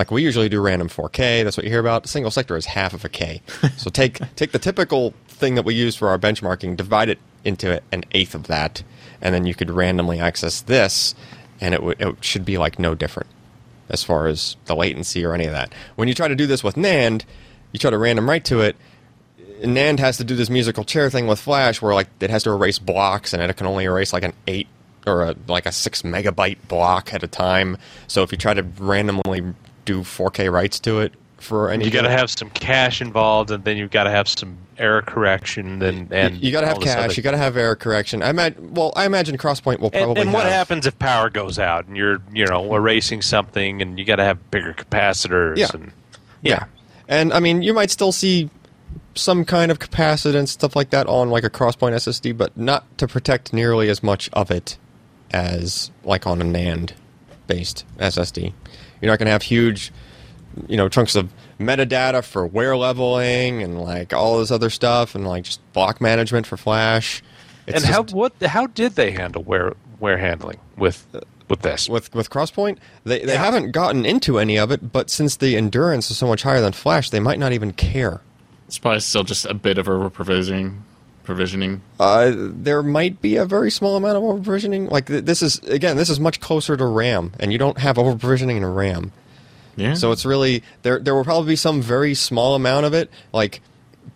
like we usually do random 4k that's what you hear about. Single sector is half of a k. So take (laughs) take the typical thing that we use for our benchmarking divide it into an eighth of that and then you could randomly access this and it, would it should be like no different as far as the latency or any of that. When you try to do this with nand you try to random write to it NAND has to do this musical chair thing with Flash, where like it has to erase blocks, and it can only erase like an eight or a, like a six megabyte block at a time. So if you try to randomly do 4K writes to it for any, you got to have some cache involved, and then you've got to have some error correction, and and you got to have cache. this cache, other- you got to have error correction. I imagine, well, I imagine Crosspoint will probably. and what have- happens if power goes out and you're you know erasing something, and you got to have bigger capacitors? Yeah. And, Yeah. And I mean, you might still see some kind of capacitance, stuff like that on like a Crosspoint SSD, but not to protect nearly as much of it as like on a NAND based SSD. You're not going to have huge, you know, chunks of metadata for wear leveling and like all this other stuff and like just block management for Flash. It's and how just- what how did they handle wear wear handling with with this? with with Crosspoint, they they haven't gotten into any of it, but since the endurance is so much higher than Flash, they might not even care. it's probably still just a bit of over provisioning. Uh, there might be a very small amount of over provisioning. Like th- this is again, this is much closer to RAM, and you don't have over provisioning in RAM. Yeah. So it's really there. There will probably be some very small amount of it, like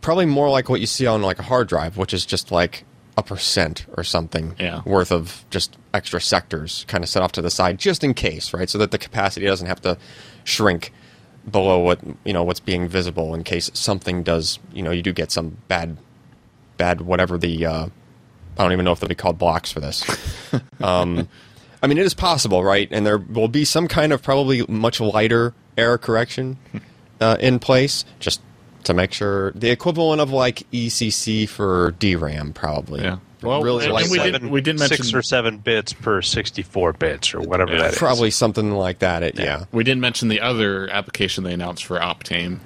probably more like what you see on like a hard drive, which is just like a percent or something Yeah. worth of just extra sectors, kind of set off to the side, just in case, right? So that the capacity doesn't have to shrink below what you know what's being visible in case something does. You know, you do get some bad, bad whatever the. Uh, I don't even know if they'll be called blocks for this. (laughs) um, I mean, it is possible, right? And there will be some kind of probably much lighter error correction uh, in place, just to make sure the equivalent of like ECC for DRAM, probably. Yeah. Well, really like we light. did- we did six mention- or seven bits per sixty four bits or whatever Yeah. that is. probably something like that. It, yeah. we didn't mention the other application they announced for Optane.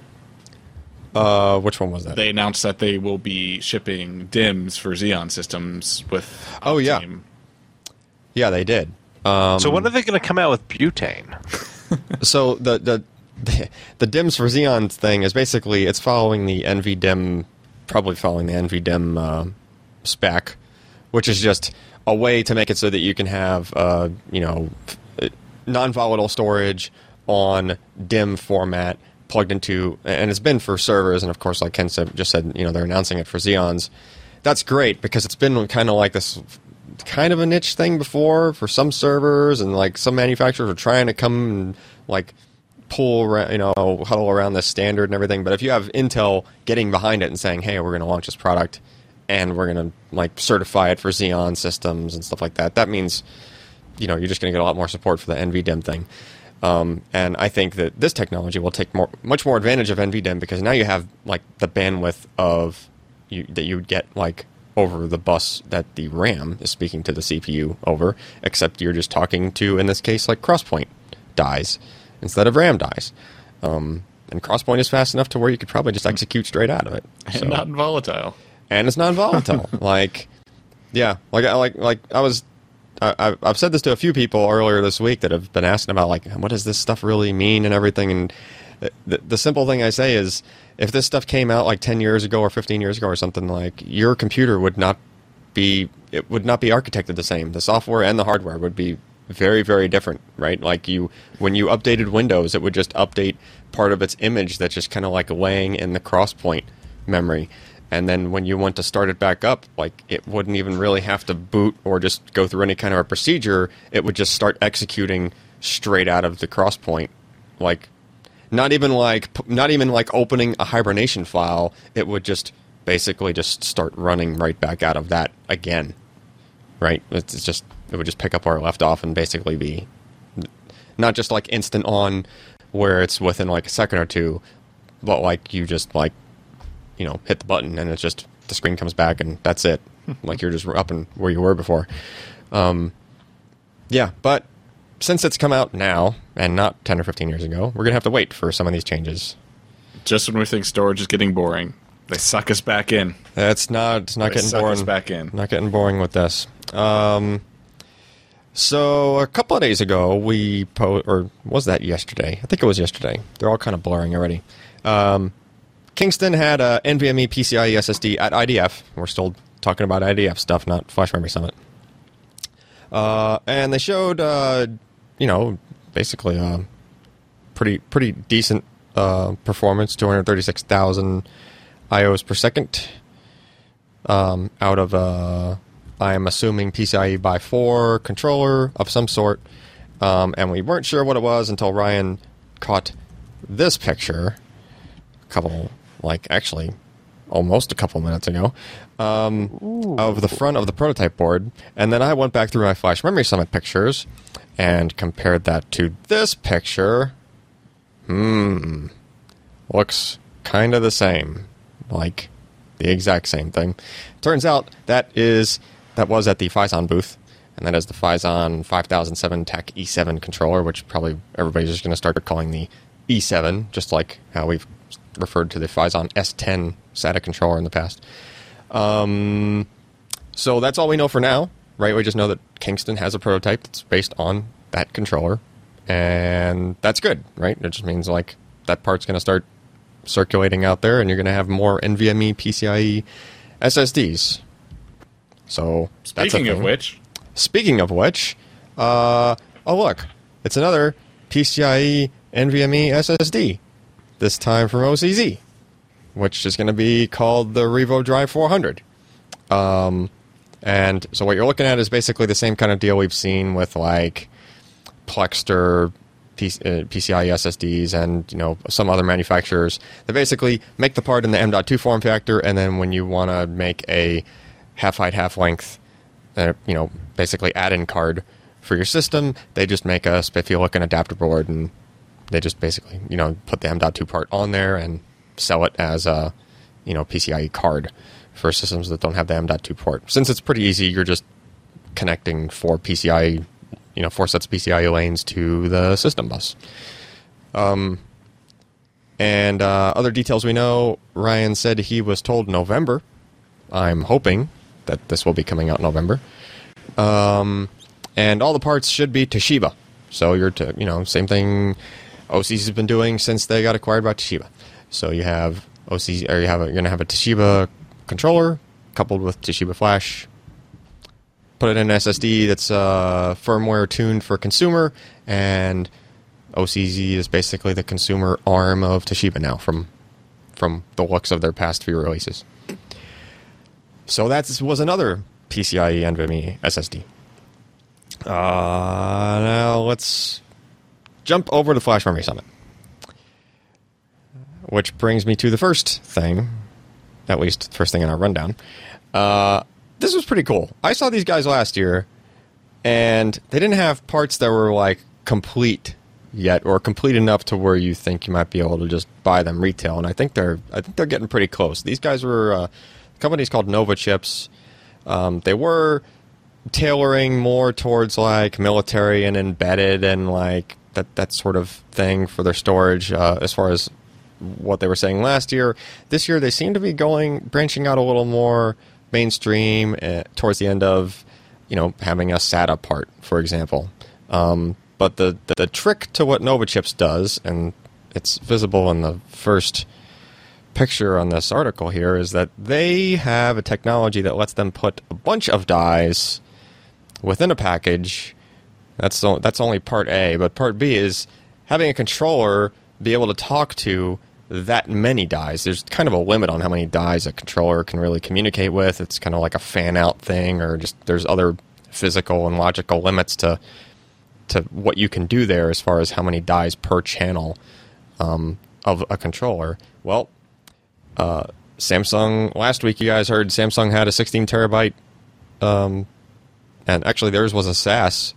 Uh, which one was that? They announced that they will be shipping DIMMs for Xeon systems with. Oh, yeah. Yeah, they did. Um, so when are they going to come out with butane? (laughs) so the the the, the DIMMs for Xeon thing is basically it's following the NVDIMM, probably following the NVDIMM uh, spec, which is just a way to make it so that you can have uh, you know non-volatile storage on DIMM format plugged into, and it's been for servers, and of course, like Ken said, just said, you know, they're announcing it for Xeons. That's great because it's been kind of like this kind of a niche thing before for some servers, and like some manufacturers are trying to come and like pull around, you know, huddle around this standard and everything. But if you have Intel getting behind it and saying, "Hey, we're going to launch this product," and we're going to like certify it for Xeon systems and stuff like that, that means you know you're just going to get a lot more support for the NVDIMM thing. Um, and I think that this technology will take more, much more advantage of NVDIMM because now you have like the bandwidth of you, that you would get like over the bus that the RAM is speaking to the CPU over, except you're just talking to in this case like Crosspoint dies instead of RAM dies. Um, and Crosspoint is fast enough to where you could probably just execute straight out of it. (laughs) And not volatile. and it's non-volatile. (laughs) like, yeah, like I like like I was. I, I've- I've said this to a few people earlier this week that have been asking about like what does this stuff really mean and everything. And the, the simple thing I say is, if this stuff came out like ten years ago or fifteen years ago or something, like your computer would not be it would not be architected the same. The software and the hardware would be very very different, right? Like you when you updated Windows, it would just update part of its image that's just kind of like laying in the crosspoint memory. And then when you want to start it back up, like it wouldn't even really have to boot or just go through any kind of a procedure. It would just start executing straight out of the crosspoint, like not even like not even like opening a hibernation file. It would just basically just start running right back out of that again. Right? It's just it would just pick up where it left off and basically be not just like instant on where it's within like a second or two, but like you just like you know hit the button and it's just the screen comes back and that's it. like you're just up and where you were before. Um, yeah, but since it's come out now and not 10 or 15 years ago, we're gonna have to wait for some of these changes. Just when we think storage is getting boring, they suck us back in. It's not. It's not They getting suck us boring. back in. Not getting boring with this. Um, so a couple of days ago, we po- or was that yesterday? I think it was yesterday. They're all kind of blurring already. Um, Kingston had a NVMe PCIe SSD at IDF. We're still talking about IDF stuff, not Flash Memory Summit. Uh, and they showed, uh, you know, basically a pretty pretty decent uh, performance, 236,000 IOs per second um, out of a, I am assuming PCIe by 4 controller of some sort. Um, and we weren't sure what it was until Ryan caught this picture a couple, like actually almost a couple minutes ago, um, of the front of the prototype board. And then I went back through my Flash Memory Summit pictures and compared that to this picture. Hmm. Looks kind of the same. Like the exact same thing. Turns out that is that was at the Phison booth, and that is the Phison 5007 Tech E7 controller, which probably everybody's just going to start calling the E7, just like how we've referred to the Phison S10 SATA controller in the past. Um, so that's all we know for now, right? We just know that Kingston has a prototype that's based on that controller, and that's good, right? It just means like that part's going to start circulating out there, and you're going to have more NVMe PCIe SSDs. So Speaking of which, Speaking of which, uh, oh look, it's another PCIe NVMe SSD. This time from OCZ, which is going to be called the Revo Drive 400. Um, and so what you're looking at is basically the same kind of deal we've seen with like Plextor P- uh, PCIe SSDs and you know some other manufacturers. They basically make the part in the M.2 form factor, and then when you want to make a half height, half length, uh, you know, basically add-in card for your system, they just make a spiffy looking adapter board, and they just basically you know put the M.2 part on there and sell it as a you know PCIe card for systems that don't have the M.2 port. Since it's pretty easy, you're just connecting four PCIe, you know, four sets of PCIe lanes to the system bus. Um, And uh, other details we know, Ryan said he was told November. I'm hoping that this will be coming out November. Um, and all the parts should be Toshiba. So you're, to, you know, same thing OCZ has been doing since they got acquired by Toshiba. So you have OC, or you have a, you're gonna have a Toshiba controller coupled with Toshiba Flash. Put it in an SSD that's uh, firmware tuned for consumer, and OCZ is basically the consumer arm of Toshiba now from from the looks of their past few releases. So that was another PCIe NVMe SSD. Uh, now let's jump over to Flash Memory Summit. Which brings me to the first thing, at least first thing in our rundown. Uh, this was pretty cool. I saw these guys last year, and they didn't have parts that were like complete yet, or complete enough to where you think you might be able to just buy them retail. And I think they're, I think they're getting pretty close. These guys were, uh, the company's called Nova Chips. Um, they were tailoring more towards like military and embedded and like that that sort of thing for their storage uh, as far as what they were saying last year. This year they seem to be going branching out a little more mainstream uh, towards the end of you know having a SATA part, for example. Um, but the, the the trick to what Nova Chips does, and it's visible in the first picture on this article here, is that they have a technology that lets them put a bunch of dies within a package. That's that's only part A, but part B is having a controller be able to talk to that many dies. There's kind of a limit on how many dies a controller can really communicate with. It's kind of like a fan out thing, or just there's other physical and logical limits to to what you can do there as far as how many dies per channel um, of a controller. Well, uh, Samsung last week you guys heard Samsung had a 16 terabyte, um, and actually theirs was a SAS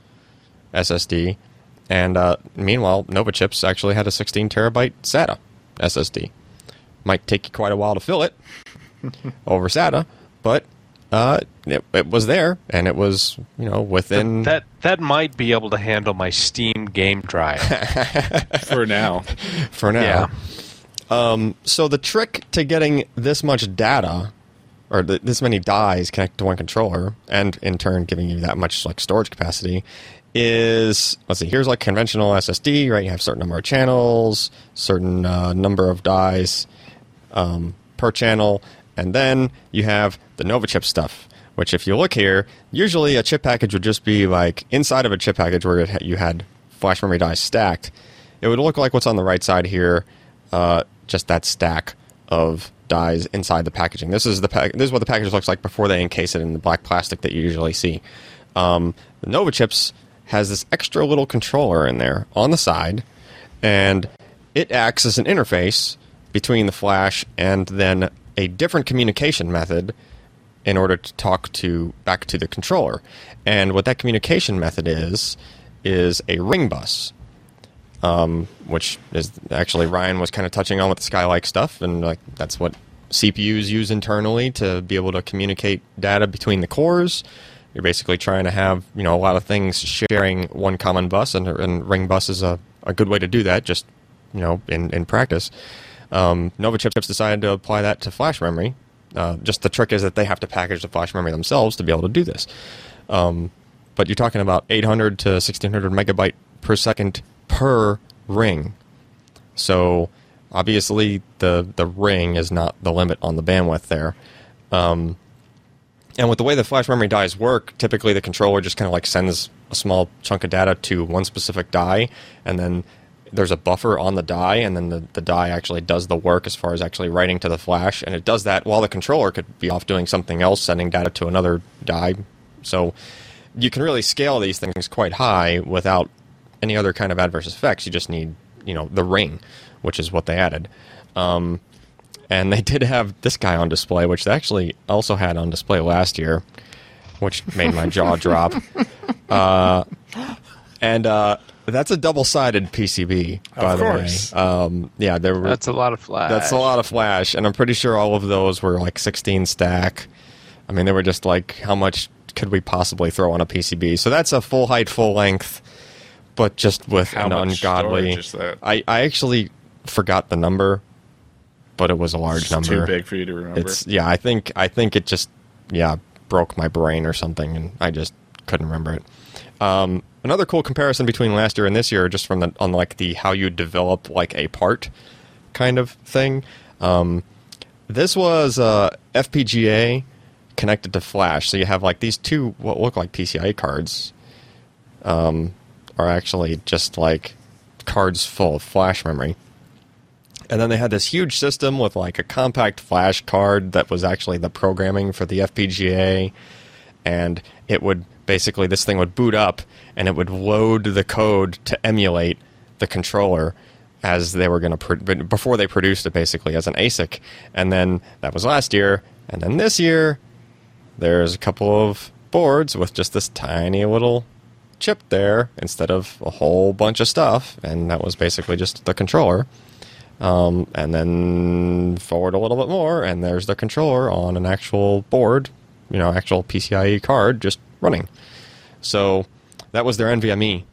SSD, and uh, meanwhile Nova Chips actually had a 16 terabyte SATA SSD. Might take you quite a while to fill it (laughs) over SATA, but uh, it, it, was there, and it was you know within that that might be able to handle my Steam game drive (laughs) for now. For now, yeah. Um, so the trick to getting this much data, or th- this many dies connected to one controller, and in turn giving you that much like storage capacity, is let's see. Here's like conventional SSD, right? You have certain number of channels, certain uh, number of dies um, per channel, and then you have the Nova chip stuff. Which, if you look here, usually a chip package would just be like inside of a chip package where you had flash memory dies stacked. It would look like what's on the right side here, uh, just that stack of dies inside the packaging. This is the this is what the package looks like before they encase it in the black plastic that you usually see. Um, the Nova chips has this extra little controller in there on the side, and it acts as an interface between the flash and then a different communication method in order to talk to back to the controller. And what that communication method is is a ring bus, um, which is actually Ryan was kind of touching on with the Skylake stuff, and like that's what CPUs use internally to be able to communicate data between the cores you're basically trying to have you know a lot of things sharing one common bus, and, and ring bus is a, a good way to do that. Just you know in in practice, um, Nova Chips decided to apply that to flash memory. Uh, just the trick is that they have to package the flash memory themselves to be able to do this. Um, but you're talking about 800 to 1600 megabyte per second per ring. So obviously the the ring is not the limit on the bandwidth there. Um, and with the way the flash memory dies work, typically the controller just kind of like sends a small chunk of data to one specific die, and then there's a buffer on the die, and then the, the die actually does the work as far as actually writing to the flash, and it does that while the controller could be off doing something else, sending data to another die. So you can really scale these things quite high without any other kind of adverse effects. You just need, you know, the ring, which is what they added. Um, and they did have this guy on display, which they actually also had on display last year, which made my jaw (laughs) drop. Uh, and uh, that's a double-sided PCB, by Of the course. way. Um, yeah, there were. That's a lot of flash. That's a lot of flash, and I'm pretty sure all of those were like 16 stack. I mean, they were just like, how much could we possibly throw on a PCB? So that's a full height, full length, but just with How an much ungodly. storage is that? I, I actually forgot the number, but it was a large It's number. too big for you to remember. It's yeah, I think I think it just yeah broke my brain or something, and I just couldn't remember it. Um, another cool comparison between last year and this year, just from the on like the how you develop like a part kind of thing. Um, this was uh, FPGA connected to Flash, so you have like these two what look like PCIe cards um, are actually just like cards full of flash memory. And then they had this huge system with like a compact flash card that was actually the programming for the FPGA. And it would basically, this thing would boot up and it would load the code to emulate the controller as they were going to, pro- before they produced it basically as an ASIC. And then that was last year. And then this year, there's a couple of boards with just this tiny little chip there instead of a whole bunch of stuff. And that was basically just the controller. Um, and then forward a little bit more, and there's the controller on an actual board, you know, actual PCIe card just running. So that was their NVMe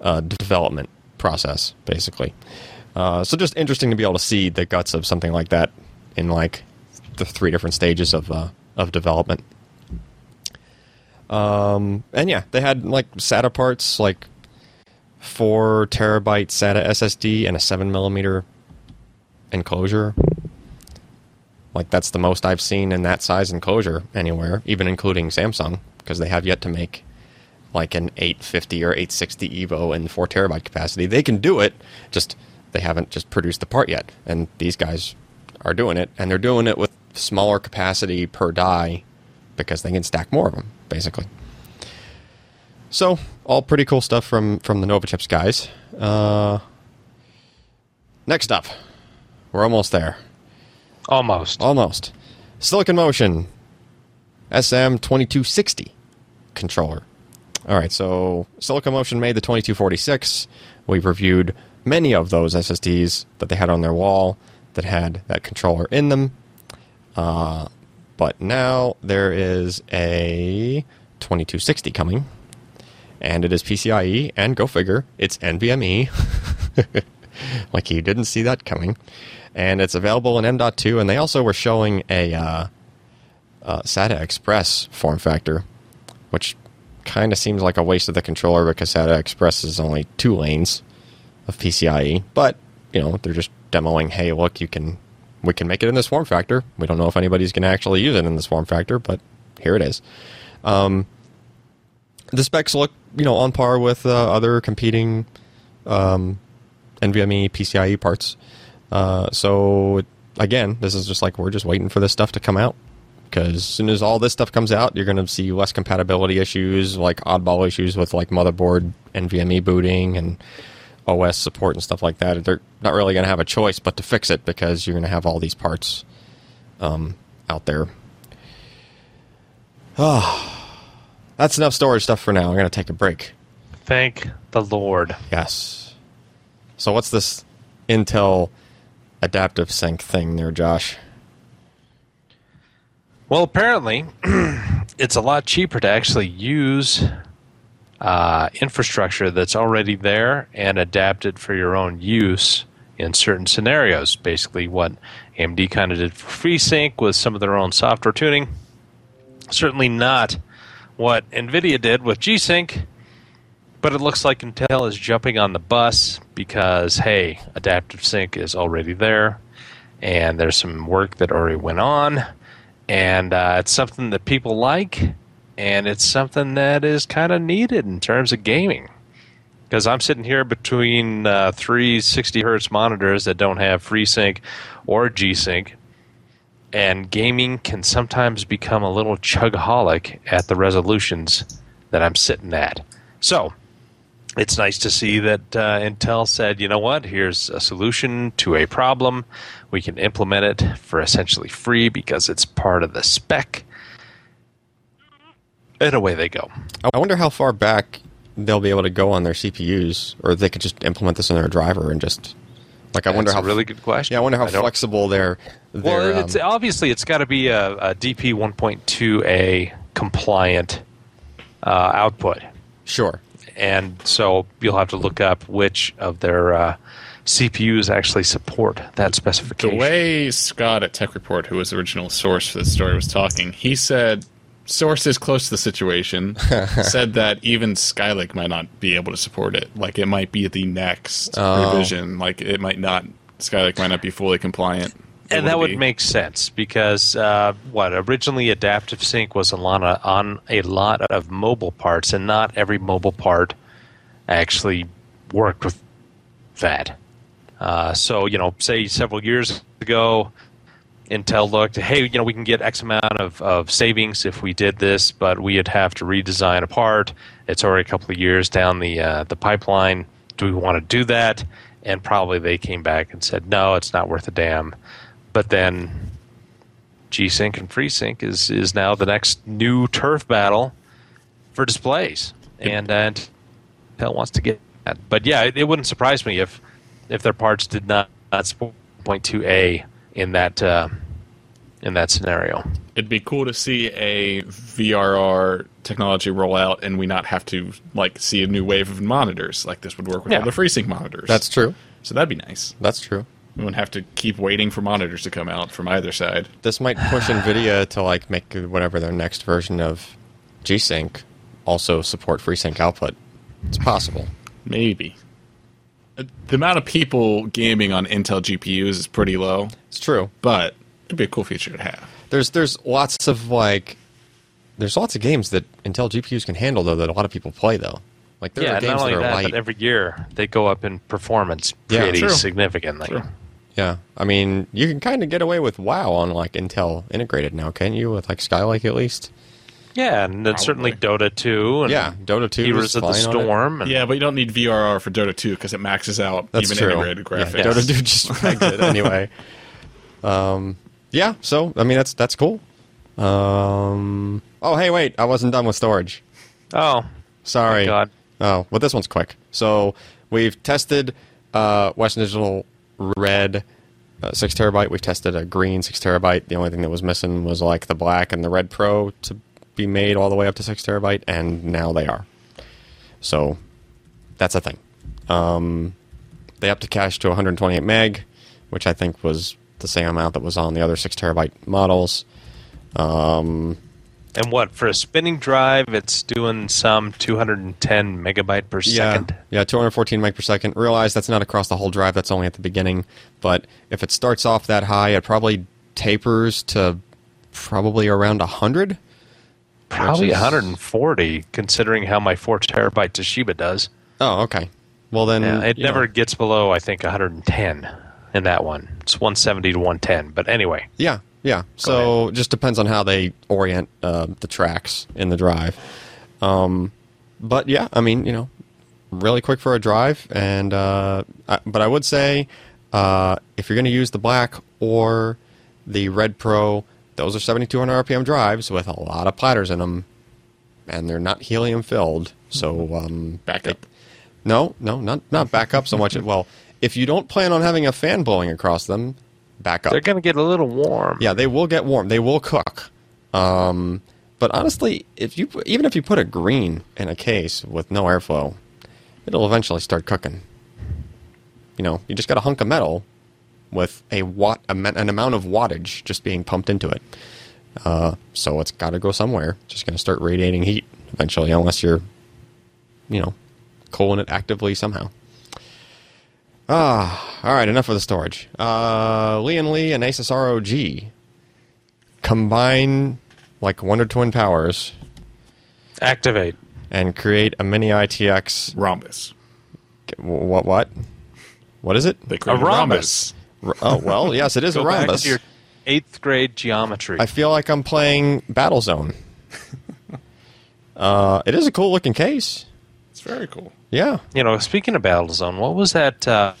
uh, development process, basically. Uh, so just interesting to be able to see the guts of something like that in like the three different stages of uh, of development. Um, and yeah, they had like SATA parts, like four terabyte SATA SSD and a seven millimeter enclosure. Like that's the most I've seen in that size enclosure anywhere, even including Samsung, because they have yet to make like an 850 or 860 Evo in four terabyte capacity. They can do it, just they haven't just produced the part yet. And these guys are doing it, and they're doing it with smaller capacity per die because they can stack more of them, basically. So, all pretty cool stuff from from the Nova Chips guys. Uh, next up, we're almost there. Almost. Almost. Silicon Motion SM2260 controller. All right, so Silicon Motion made the 2246. We've reviewed many of those SSDs that they had on their wall that had that controller in them. Uh, but now there is a 2260 coming, and it is PCIe, and go figure, it's NVMe. (laughs) (laughs) like you didn't see that coming. And it's available in M.2, and they also were showing a uh, uh, SATA Express form factor, which kind of seems like a waste of the controller because SATA Express is only two lanes of PCIe. But you know, they're just demoing. Hey, look, you can we can make it in this form factor. We don't know if anybody's going to actually use it in this form factor, but here it is. Um, the specs look, you know, on par with uh, other competing um, NVMe PCIe parts. Uh, so again, this is just like we're just waiting for this stuff to come out because as soon as all this stuff comes out, you're going to see less compatibility issues, like oddball issues with like motherboard NVMe booting and OS support and stuff like that. They're not really going to have a choice but to fix it because you're going to have all these parts um, out there. Oh, (sighs) that's enough storage stuff for now. I'm going to take a break. Thank the Lord. Yes. So what's this Intel adaptive sync thing there, Josh? Well, apparently, (clears throat) it's a lot cheaper to actually use uh, infrastructure that's already there and adapt it for your own use in certain scenarios. Basically, what AMD kind of did for FreeSync with some of their own software tuning. Certainly not what NVIDIA did with G-Sync, but it looks like Intel is jumping on the bus because, hey, adaptive sync is already there, and there's some work that already went on, and uh, it's something that people like, and it's something that is kind of needed in terms of gaming. Because I'm sitting here between uh, three 60 hertz monitors that don't have FreeSync or G-Sync, and gaming can sometimes become a little chugaholic at the resolutions that I'm sitting at. So, it's nice to see that uh, Intel said, you know what, here's a solution to a problem. We can implement it for essentially free because it's part of the spec. And away they go. I wonder how far back they'll be able to go on their CPUs, or they could just implement this in their driver and just like I wonder how a really good question. Yeah, I wonder how I flexible their their Well, it's um, obviously it's got to be a, a DP 1.2a compliant uh, output. sure. And so you'll have to look up which of their uh, CPUs actually support that specification. The way Scott at Tech Report, who was the original source for the story, was talking, he said sources close to the situation (laughs) said that even Skylake might not be able to support it. Like it might be the next Oh. revision. Like it might not. Skylake might not be fully compliant. And that would be. make sense because uh, what originally Adaptive Sync was a lot of, on a lot of mobile parts, and not every mobile part actually worked with that. Uh, so you know, say several years ago, Intel looked, hey, you know, we can get X amount of, of savings if we did this, but we'd have to redesign a part. It's already a couple of years down the uh, the pipeline. Do we want to do that? And probably they came back and said, no, it's not worth a damn. But then G-Sync and FreeSync is is now the next new turf battle for displays, and and Intel wants to get that. But yeah, it, it wouldn't surprise me if if their parts did not, not support 0.2a in that uh, in that scenario. It'd be cool to see a VRR technology roll out, and we not have to like see a new wave of monitors. Like this would work with Yeah. all the FreeSync monitors. That's true. so that'd be nice. That's true. We wouldn't have to keep waiting for monitors to come out from either side. This might push (sighs) Nvidia to like make whatever their next version of G-Sync also support FreeSync output. It's possible. Maybe. Uh, The amount of people gaming on Intel GPUs is pretty low, It's true. but it'd be a cool feature to have. There's there's lots of like there's lots of games that Intel GPUs can handle though that a lot of people play though. Like there yeah, are not only that are that, light. but every year they go up in performance Yeah, pretty true. significantly. True. Yeah, I mean you can kind of get away with WoW on like Intel integrated now, can't you? With like Skylake at least. Yeah, and then certainly Dota 2 and Yeah, Dota 2 Heroes of the fine on. Storm. And Yeah, but you don't need VRR for Dota 2 because it maxes out That's even true. integrated Yeah, graphics. Dota 2 just (laughs) pegs it anyway. Um, yeah, so I mean that's that's cool. Um, oh hey, wait, I wasn't done with storage. Oh, Sorry. Thank God. Oh, well, this one's quick. So we've tested uh, Western Digital Red uh, six terabyte. We've tested a green six terabyte. The only thing that was missing was like the black and the red Pro to be made all the way up to six terabyte, and now they are. So that's a thing. Um, they upped the cache to 128 meg, which I think was the same amount that was on the other six terabyte models. Um, and what for a spinning drive? It's doing some 210 megabyte per second. Yeah, yeah, 214 meg per second. Realize that's not across the whole drive. That's only at the beginning. But if it starts off that high, it probably tapers to probably around 100. Probably is- 140, considering how my four terabyte Toshiba does. Oh, okay. Well then, Yeah, it never know. gets below, I think, 110 in that one. It's 170 to 110. But anyway, Yeah, yeah. So just depends on how they orient uh, the tracks in the drive. Um, but yeah, I mean, you know, really quick for a drive, and uh, I, but I would say uh, if you're going to use the black or the red Pro, those are 7,200 RPM drives with a lot of platters in them, and they're not helium filled. So um, Backup. no, no, not not back up so much. (laughs) well, if you don't plan on having a fan blowing across them, back up. they're going to get a little warm. Yeah, they will get warm. They will cook. Um, but honestly, if you even if you put a green in a case with no airflow, it'll eventually start cooking. You know, you just got a hunk of metal with a watt, a, an amount of wattage just being pumped into it. Uh, so it's got to go somewhere. It's just going to start radiating heat eventually, unless you're, you know, cooling it actively somehow. Ah, all right. Enough of the storage. Uh, Lian Li and Asus ROG combine like Wonder Twin powers Activate. and create a mini ITX. Rhombus. What? What? What is it? They created rhombus. R- Oh well, (laughs) yes, it is a Go back rhombus. to your eighth grade geometry. I feel like I'm playing Battlezone. (laughs) uh, it is a cool looking case. It's very cool. Yeah. you know, speaking of Battlezone, what was that uh,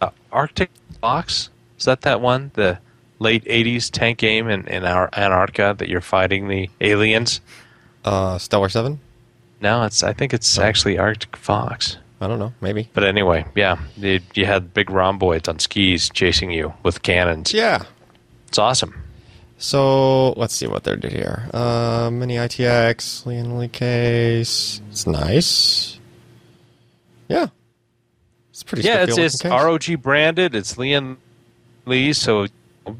uh, Arctic Fox? Is that that one? The late 80s tank game in, in our Antarctica that you're fighting the aliens? Uh, Stellar Seven. No, it's I think it's actually Arctic Fox. I don't know. Maybe. But anyway, yeah, you, you had big rhomboids on skis chasing you with cannons. Yeah. It's awesome. So let's see what they did here. Uh, mini ITX, Lee case. It's nice. Yeah. It's pretty. yeah, it's, it's case. ROG branded. It's Lian Li, so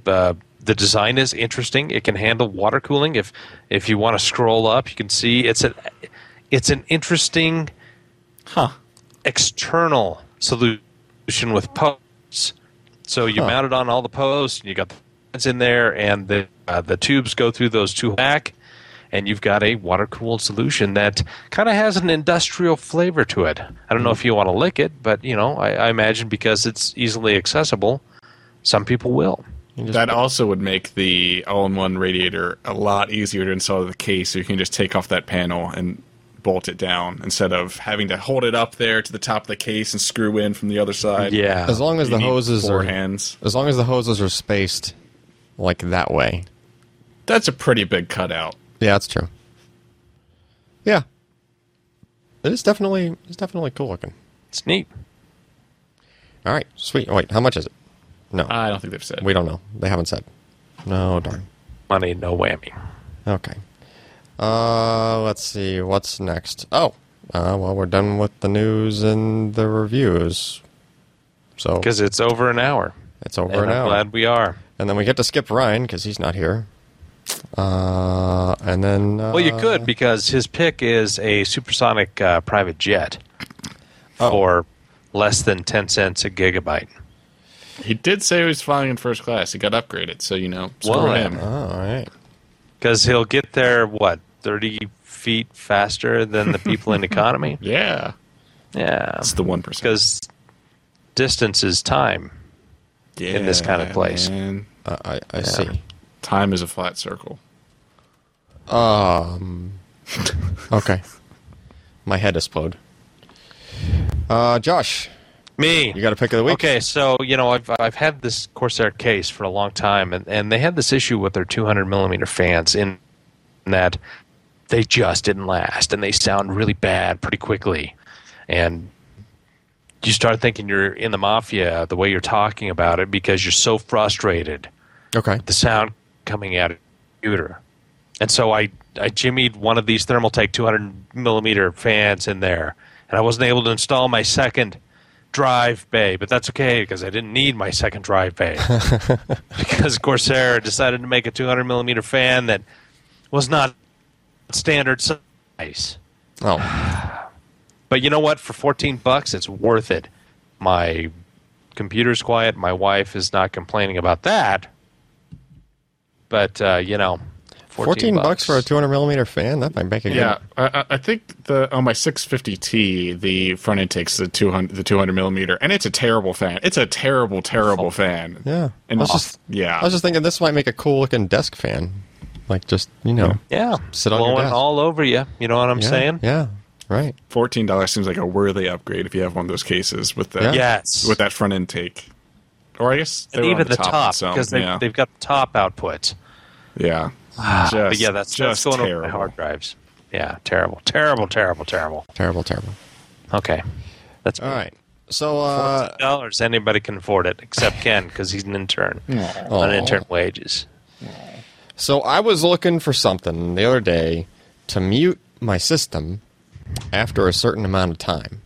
uh, the design is interesting. It can handle water cooling. If if you want to scroll up, you can see it's a it's an interesting Huh. external solution with posts. So you Huh. mount it on all the posts, and you got the fans in there, and the uh, the tubes go through those two back, and you've got a water cooled solution that kind of has an industrial flavor to it. I don't know if you want to lick it, but you know, I, I imagine because it's easily accessible, some people will. That also would make the all-in-one radiator a lot easier to install to the case, so you can just take off that panel and bolt it down instead of having to hold it up there to the top of the case and screw in from the other side. Yeah, as long as You the hoses four are hands. as long as the hoses are spaced like that way. That's a pretty big cutout. Yeah, that's true. Yeah, it is definitely it's definitely cool looking. it's neat. All right, sweet. Wait, how much is it? No, I don't think they've said. we don't know. They haven't said. No, darn. Money, no whammy. Okay. Uh, let's see. What's next? Oh, uh, well, we're done with the news and the reviews. So Because it's over an hour. It's over and an I'm hour. glad we are. And then we get to skip Ryan because he's not here. Uh, and then uh, Well, you could because his pick is a supersonic uh, private jet Oh. for less than ten cents a gigabyte. He did say he was flying in first class. He got upgraded, so you know, screw Well, him. Oh, all right. Because he'll get there what thirty feet faster than the people in (laughs) economy. Yeah, Yeah, It's the one percent. because distance is time. In this kind of place. Man. Uh, I I see. Time is a flat circle. Um. (laughs) Okay. My head exploded. Uh, Josh, Me, you got a pick of the week. Okay, so you know I've I've had this Corsair case for a long time, and, and they had this issue with their 200 millimeter fans in that they just didn't last, and they sound really bad pretty quickly, and you start thinking you're in the mafia the way you're talking about it because you're so frustrated Okay. the sound coming out of the computer. And so I, I jimmied one of these Thermaltake 200 millimeter fans in there, and I wasn't able to install my second drive bay, but that's okay because I didn't need my second drive bay (laughs) because Corsair decided to make a 200 millimeter fan that was not standard size. Oh, (sighs) (sighs) But you know what? For 14 bucks, it's worth it. My computer's quiet. My wife is not complaining about that. But uh, you know, 14, 14 bucks for a 200 millimeter fan? That might make a Yeah, good. I, I- I think the on my 650T, the front end takes the 200 the 200 millimeter, and it's a terrible fan. It's a terrible, terrible (laughs) fan. Yeah. and I was just, yeah, I was just thinking this might make a cool looking desk fan. Like just, you know. yeah, Sit on your blowing desk. all over you. You know what I'm yeah, saying? Yeah. Right. fourteen dollars seems like a worthy upgrade if you have one of those cases with that Yeah. Yes. with that front intake. Or I guess and even the, the top because they, yeah. they've got the top outputs. yeah. but Just- yeah, that's just that's going over terrible. my hard drives. Yeah, terrible, terrible, terrible, terrible. Terrible, terrible. Okay, that's All right. So, uh, dollars. Anybody can afford it except Ken because he's an intern Aw. on intern wages. so I was looking for something the other day to mute my system after a certain amount of time.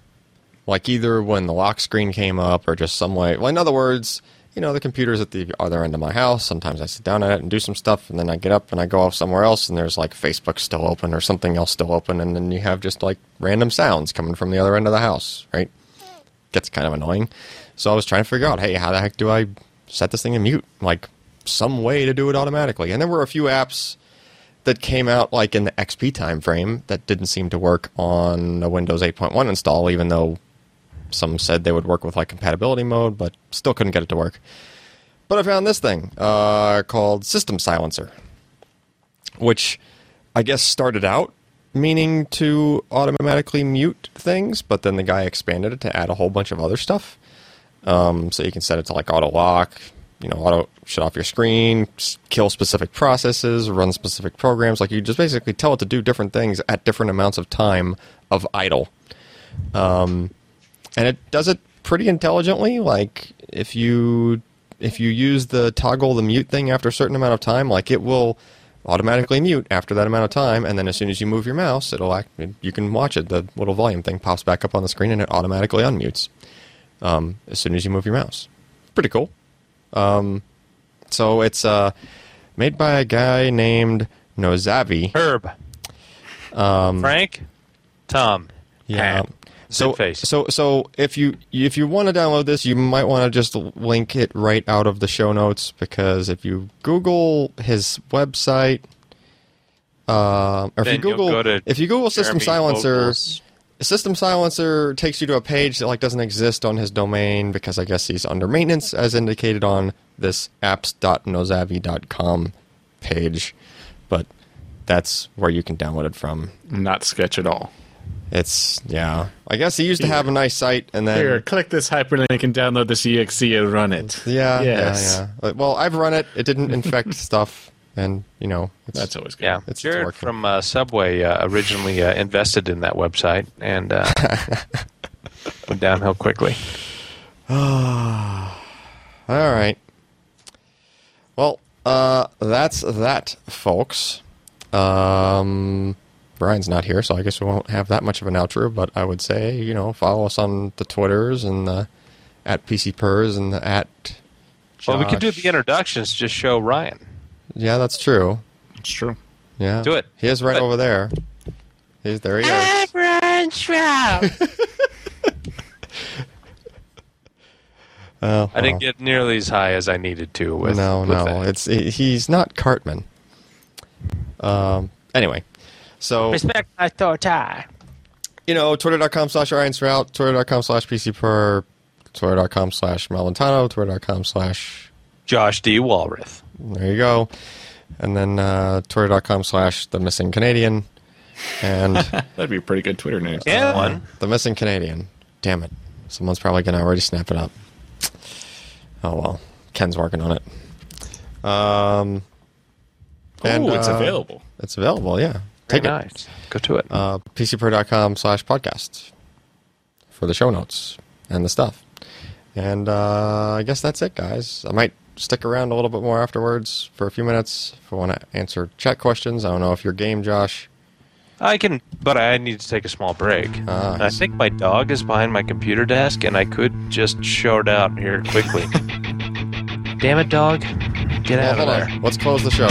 Like either when the lock screen came up or just some way. Well, in other words, you know, the computer's at the other end of my house. Sometimes I sit down at it and do some stuff, and then I get up and I go off somewhere else, and there's like Facebook still open or something else still open, and then you have just like random sounds coming from the other end of the house, right? Gets kind of annoying. So I was trying to figure out, hey, how the heck do I set this thing to mute? Like some way to do it automatically. And there were a few apps that came out like in the XP timeframe that didn't seem to work on a Windows 8.1 install, even though some said they would work with like compatibility mode, but still couldn't get it to work. But I found this thing uh, called System Silencer, which I guess started out meaning to automatically mute things, but then the guy expanded it to add a whole bunch of other stuff. Um, so you can set it to like auto lock, you know, auto shut off your screen, kill specific processes, run specific programs. Like you just basically tell it to do different things at different amounts of time of idle. Um, and it does it pretty intelligently. Like if you if you use the toggle the mute thing after a certain amount of time, like it will automatically mute after that amount of time, and then as soon as you move your mouse, it'll act. You can watch it. The little volume thing pops back up on the screen, and it automatically unmutes. um, as soon as you move your mouse. Pretty cool. Um, so it's uh, made by a guy named Nozavi. Herb. Um, Frank. Tom. Yeah. Pat. So, so, so if you if you want to download this, you might want to just link it right out of the show notes because if you Google his website, uh, or if you Google go if you Google System Jeremy Silencer, System Silencer takes you to a page that like doesn't exist on his domain because I guess he's under maintenance, as indicated on this apps.nozavi.com page. But that's where you can download it from. Not sketch at all. It's yeah. I guess he used to have a nice site, and then Here, click this hyperlink and download this exe and run it. yeah, Yes. yeah, yeah. Well, I've run it. It didn't infect (laughs) stuff, and you know, it's, That's always good. Yeah, It's- it's Jared working. from uh, Subway uh, originally uh, invested in that website and uh, (laughs) went downhill quickly. (sighs) all right. Well, uh, that's that, folks. Um, Brian's not here, so I guess we won't have that much of an outro. But I would say, you know, follow us on the Twitters and the at PC Pers and the at. Well, we could do the introductions. Just show Ryan. Yeah, that's true. It's true. Yeah, Do it. He is right Do it. over there. He's there. He is. Ryan Shrout. (laughs) Oh, I didn't get nearly as high as I needed to. With no, with no, that. it's he- he's not Cartman. Um. Anyway, so respect my authority. you know, twitter.com slash Ryan Shrout, twitter.com slash PC per, twitter.com slash Malventano, twitter.com slash Josh D. Walrath. There you go, and then uh, twitter.com slash the missing Canadian, and (laughs) That'd be a pretty good Twitter name. Yeah, one. the missing Canadian. Damn it, someone's probably gonna already snap it up. Oh well, Ken's working on it. Um. Oh, it's uh, available. It's available, yeah. Very Take it. nice. Go to it. uh, pcper.com slash podcast for the show notes and the stuff. And uh, I guess that's it, guys. I might stick around a little bit more afterwards for a few minutes if I want to answer chat questions. I don't know if you're game, Josh. I can, but I need to take a small break. Ah. I think my dog is behind my computer desk, and I could just shout out here quickly. (laughs) Damn it, dog! Get Well, out of there. on. Let's close the show.